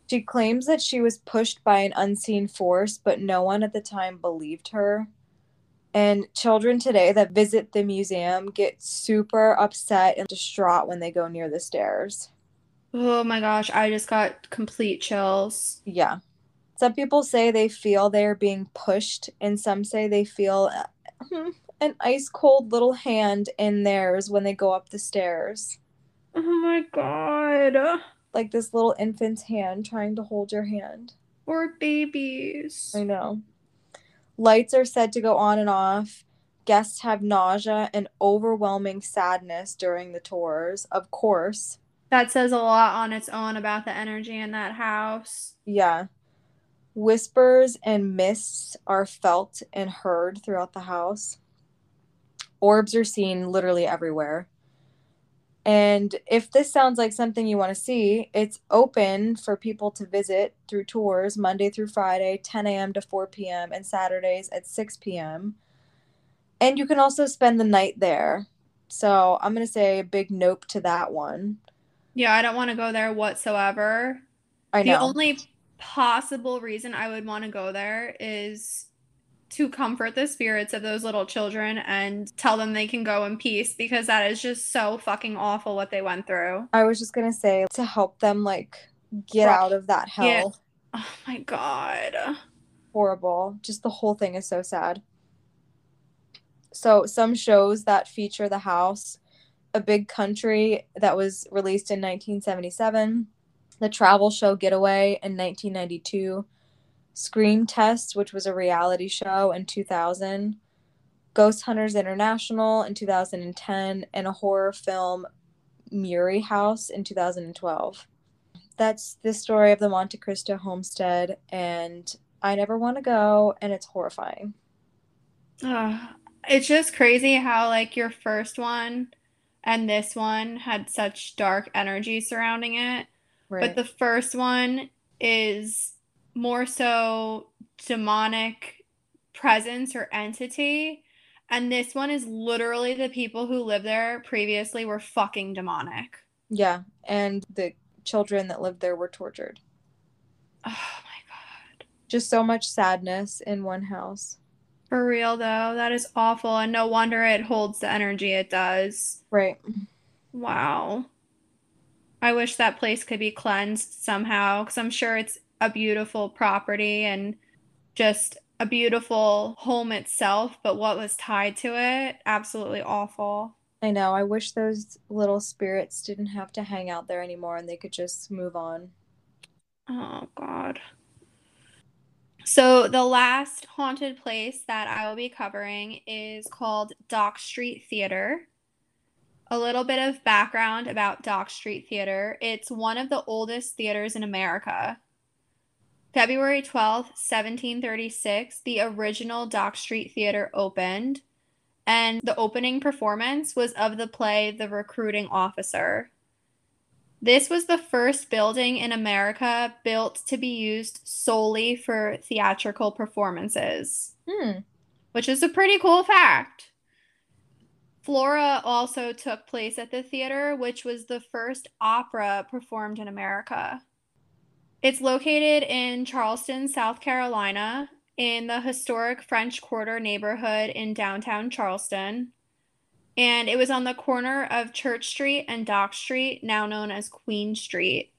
She claims that she was pushed by an unseen force, but no one at the time believed her. And children today that visit the museum get super upset and distraught when they go near the stairs. Oh my gosh, I just got complete chills. Yeah. Some people say they feel they're being pushed, and some say they feel uh, an ice cold little hand in theirs when they go up the stairs. Oh my god. Like this little infant's hand trying to hold your hand. Or babies. I know. Lights are said to go on and off. Guests have nausea and overwhelming sadness during the tours, of course. That says a lot on its own about the energy in that house. Yeah. Whispers and mists are felt and heard throughout the house. Orbs are seen literally everywhere. And if this sounds like something you want to see, it's open for people to visit through tours Monday through Friday, 10 a.m. to 4 p.m., and Saturdays at 6 p.m. And you can also spend the night there. So I'm going to say a big nope to that one. Yeah, I don't want to go there whatsoever. I know. The only possible reason I would want to go there is to comfort the spirits of those little children and tell them they can go in peace because that is just so fucking awful what they went through. I was just going to say to help them like get Right. out of that hell. Yeah. Oh my god. horrible. Just the whole thing is so sad. So, some shows that feature the house A Big Country that was released in 1977, the travel show Getaway in 1992, Scream Test, which was a reality show in 2000, Ghost Hunters International in 2010, and a horror film Murray House in 2012. That's the story of the Monte Cristo homestead, and I never want to go, and it's horrifying. Ugh. It's just crazy how like your first one and this one had such dark energy surrounding it. Right. But the first one is more so demonic presence or entity. And this one is literally the people who lived there previously were fucking demonic. yeah, and the children that lived there were tortured. Oh my God. Just so much sadness in one house. For real though, that is awful. And no wonder it holds the energy it does. Right. Wow. I wish that place could be cleansed somehow because I'm sure it's a beautiful property and just a beautiful home itself, but what was tied to it, absolutely awful. I know. I wish those little spirits didn't have to hang out there anymore and they could just move on. Oh, God. So, the last haunted place that I will be covering is called Dock Street Theater. A little bit of background about Dock Street Theater it's one of the oldest theaters in America. February 12th, 1736, the original Dock Street Theater opened, and the opening performance was of the play The Recruiting Officer. This was the first building in America built to be used solely for theatrical performances, Hmm. which is a pretty cool fact. Flora also took place at the theater, which was the first opera performed in America. It's located in Charleston, South Carolina, in the historic French Quarter neighborhood in downtown Charleston. And it was on the corner of Church Street and Dock Street, now known as Queen Street.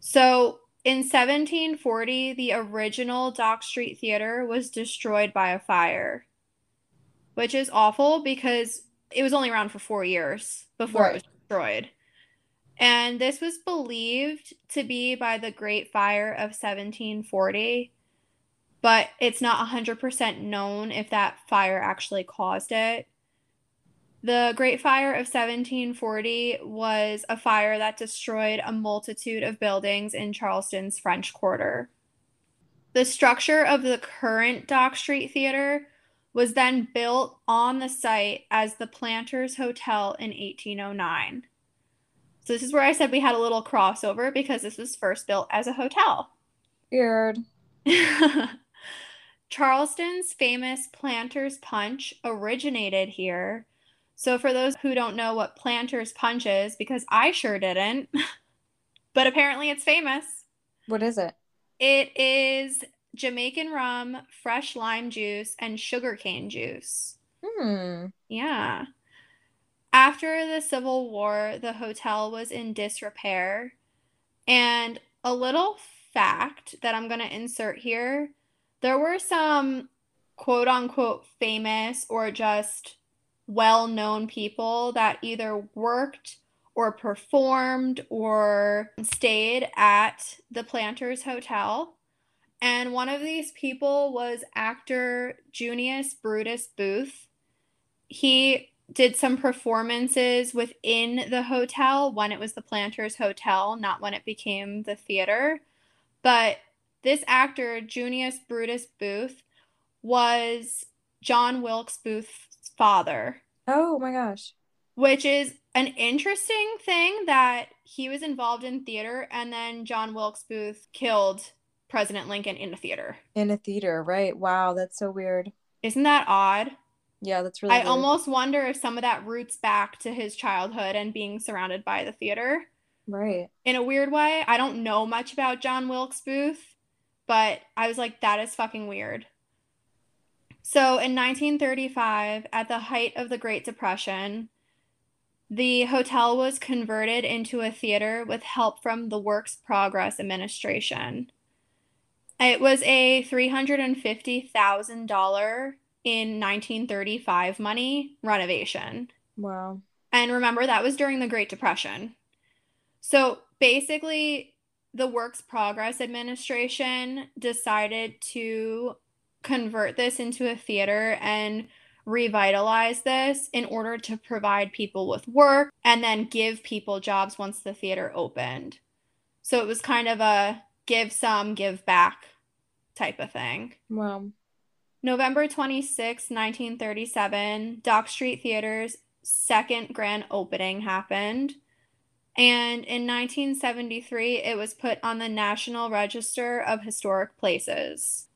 So in 1740, the original Dock Street Theater was destroyed by a fire, which is awful because it was only around for four years before right. it was destroyed. And this was believed to be by the Great Fire of 1740, but it's not 100% known if that fire actually caused it. The Great Fire of 1740 was a fire that destroyed a multitude of buildings in Charleston's French Quarter. The structure of the current Dock Street Theater was then built on the site as the Planters Hotel in 1809. So, this is where I said we had a little crossover because this was first built as a hotel. Weird. Charleston's famous Planters Punch originated here so, for those who don't know what Planters Punch is, because I sure didn't, but apparently it's famous. What is it? It is Jamaican rum, fresh lime juice, and sugarcane juice. Hmm. Yeah. After the Civil War, the hotel was in disrepair. And a little fact that I'm going to insert here there were some quote unquote famous or just well known people that either worked or performed or stayed at the Planters Hotel. And one of these people was actor Junius Brutus Booth. He did some performances within the hotel when it was the Planters Hotel, not when it became the theater. But this actor, Junius Brutus Booth, was John Wilkes Booth's father. Oh my gosh. Which is an interesting thing that he was involved in theater and then John Wilkes Booth killed President Lincoln in a theater. In a theater, right? Wow, that's so weird. Isn't that odd? Yeah, that's really I weird. almost wonder if some of that roots back to his childhood and being surrounded by the theater. Right. In a weird way. I don't know much about John Wilkes Booth, but I was like, that is fucking weird. So in 1935, at the height of the Great Depression, the hotel was converted into a theater with help from the Works Progress Administration. It was a $350,000 in 1935 money renovation. Wow. And remember, that was during the Great Depression. So basically, the Works Progress Administration decided to convert this into a theater and revitalize this in order to provide people with work and then give people jobs once the theater opened. So it was kind of a give some, give back type of thing. Wow. November 26, 1937, Dock Street Theater's second grand opening happened. And in 1973, it was put on the National Register of Historic Places.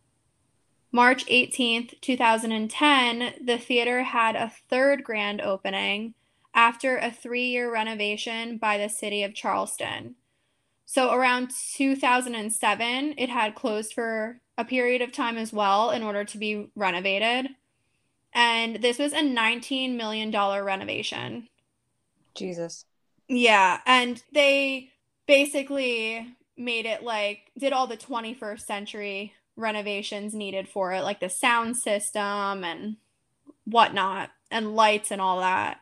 March 18th, 2010, the theater had a third grand opening after a three year renovation by the city of Charleston. So around 2007, it had closed for a period of time as well in order to be renovated. And this was a $19 million renovation. Jesus. Yeah. And they basically made it like, did all the 21st century renovations needed for it, like the sound system and whatnot, and lights and all that.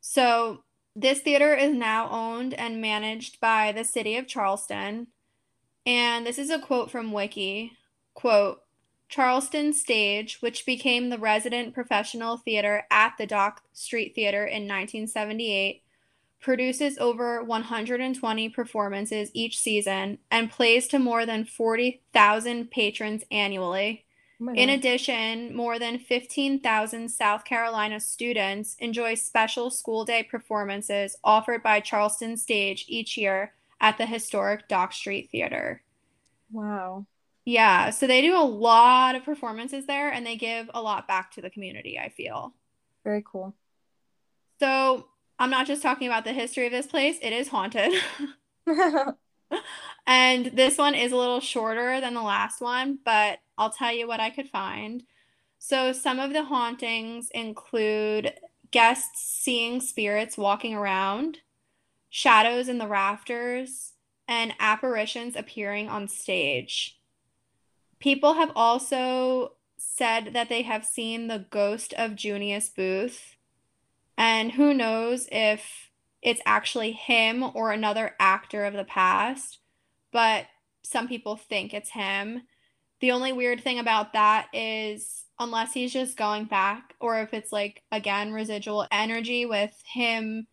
So, this theater is now owned and managed by the city of Charleston. And this is a quote from Wiki. Quote, Charleston Stage, which became the resident professional theater at the Dock Street Theater in 1978, produces over 120 performances each season and plays to more than 40,000 patrons annually. Oh In addition, more than 15,000 South Carolina students enjoy special school day performances offered by Charleston Stage each year at the historic Dock Street Theater. Wow. Yeah, so they do a lot of performances there and they give a lot back to the community, I feel. Very cool. So, I'm not just talking about the history of this place, it is haunted. and this one is a little shorter than the last one, but I'll tell you what I could find. So, some of the hauntings include guests seeing spirits walking around, shadows in the rafters, and apparitions appearing on stage. People have also said that they have seen the ghost of Junius Booth, and who knows if it's actually him or another actor of the past, but some people think it's him. The only weird thing about that is unless he's just going back or if it's like again residual energy with him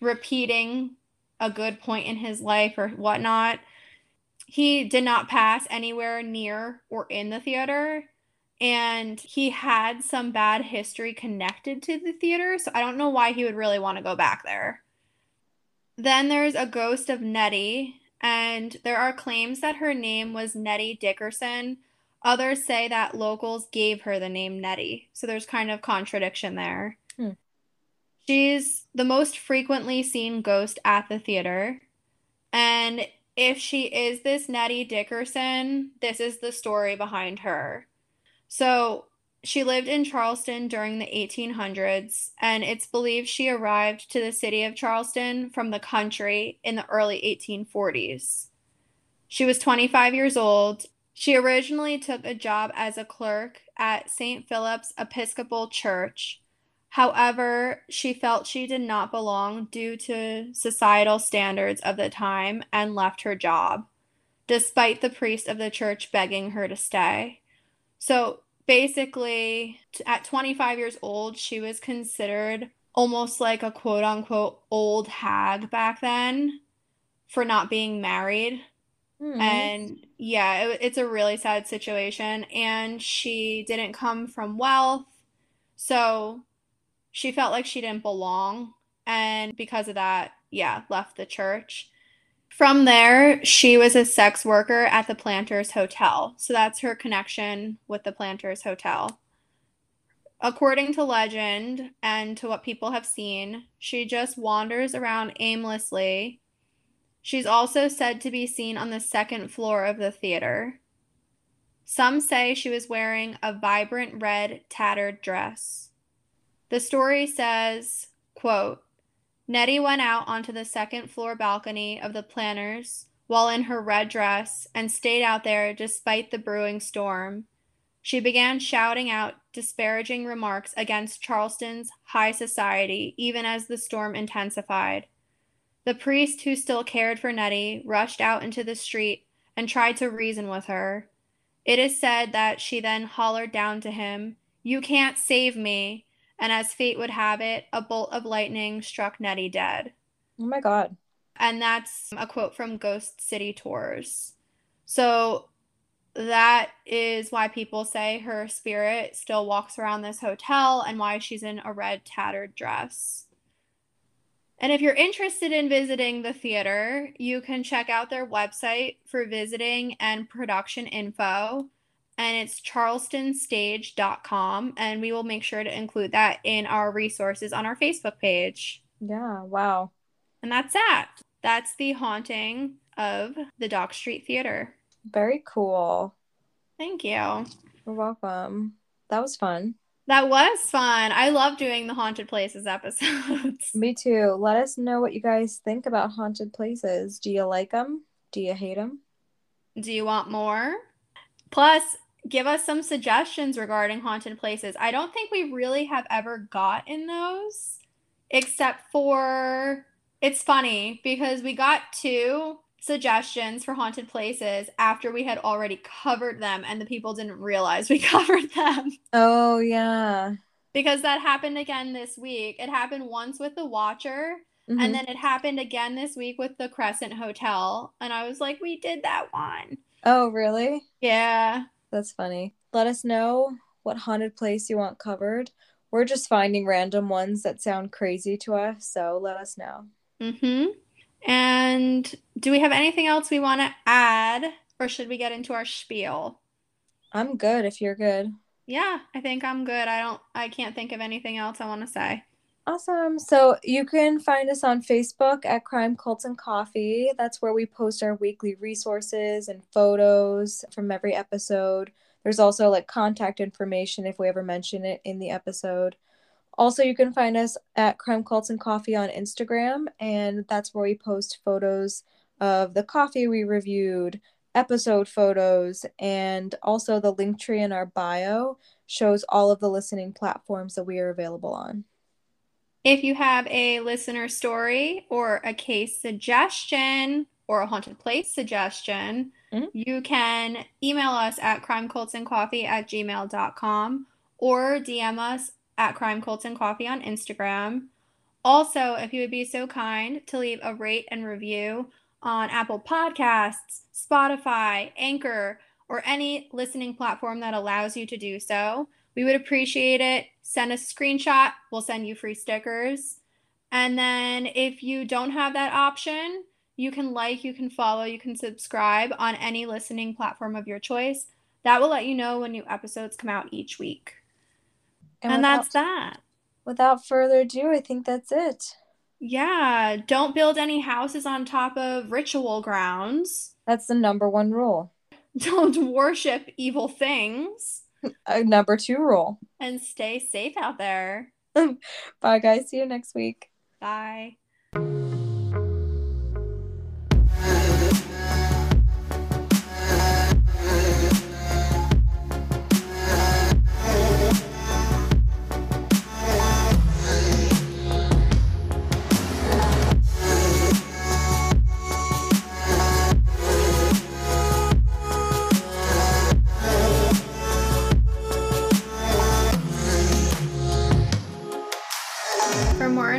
repeating a good point in his life or whatnot. He did not pass anywhere near or in the theater. And he had some bad history connected to the theater. So I don't know why he would really want to go back there. Then there's a ghost of Nettie. And there are claims that her name was Nettie Dickerson. Others say that locals gave her the name Nettie. So there's kind of contradiction there. Hmm. She's the most frequently seen ghost at the theater. And if she is this Nettie Dickerson, this is the story behind her. So she lived in Charleston during the 1800s, and it's believed she arrived to the city of Charleston from the country in the early 1840s. She was 25 years old. She originally took a job as a clerk at St. Philip's Episcopal Church However, she felt she did not belong due to societal standards of the time and left her job, despite the priest of the church begging her to stay. So basically, at 25 years old, she was considered almost like a quote unquote old hag back then for not being married. Mm. And yeah, it, it's a really sad situation. And she didn't come from wealth. So she felt like she didn't belong. And because of that, yeah, left the church. From there, she was a sex worker at the Planters Hotel. So that's her connection with the Planters Hotel. According to legend and to what people have seen, she just wanders around aimlessly. She's also said to be seen on the second floor of the theater. Some say she was wearing a vibrant red tattered dress. The story says, quote, Nettie went out onto the second floor balcony of the planters while in her red dress and stayed out there despite the brewing storm. She began shouting out disparaging remarks against Charleston's high society even as the storm intensified. The priest who still cared for Nettie rushed out into the street and tried to reason with her. It is said that she then hollered down to him, You can't save me and as fate would have it, a bolt of lightning struck Nettie dead. Oh my God. And that's a quote from Ghost City Tours. So that is why people say her spirit still walks around this hotel and why she's in a red tattered dress. And if you're interested in visiting the theater, you can check out their website for visiting and production info and it's charlestonstage.com and we will make sure to include that in our resources on our Facebook page. Yeah, wow. And that's that. That's the haunting of the Dock Street Theater. Very cool. Thank you. You're welcome. That was fun. That was fun. I love doing the haunted places episodes. Me too. Let us know what you guys think about haunted places. Do you like them? Do you hate them? Do you want more? Plus, give us some suggestions regarding haunted places. I don't think we really have ever gotten those, except for it's funny because we got two suggestions for haunted places after we had already covered them and the people didn't realize we covered them. Oh, yeah. Because that happened again this week. It happened once with the Watcher. Mm-hmm. And then it happened again this week with the Crescent Hotel. And I was like, we did that one. Oh, really? Yeah. That's funny. Let us know what haunted place you want covered. We're just finding random ones that sound crazy to us, so let us know. Mhm. And do we have anything else we want to add or should we get into our spiel? I'm good if you're good. Yeah, I think I'm good. I don't I can't think of anything else I want to say. Awesome. So you can find us on Facebook at Crime Cults and Coffee. That's where we post our weekly resources and photos from every episode. There's also like contact information if we ever mention it in the episode. Also, you can find us at Crime Cults and Coffee on Instagram, and that's where we post photos of the coffee we reviewed, episode photos, and also the link tree in our bio shows all of the listening platforms that we are available on. If you have a listener story or a case suggestion or a haunted place suggestion, mm-hmm. you can email us at crimecultsandcoffee at gmail.com or DM us at Crime Cults and Coffee on Instagram. Also, if you would be so kind to leave a rate and review on Apple Podcasts, Spotify, Anchor, or any listening platform that allows you to do so, we would appreciate it. Send a screenshot, we'll send you free stickers. And then if you don't have that option, you can like, you can follow, you can subscribe on any listening platform of your choice. That will let you know when new episodes come out each week. And, and without, that's that. Without further ado, I think that's it. Yeah, don't build any houses on top of ritual grounds. That's the number one rule. Don't worship evil things. A number two rule. And stay safe out there. Bye, guys. See you next week. Bye.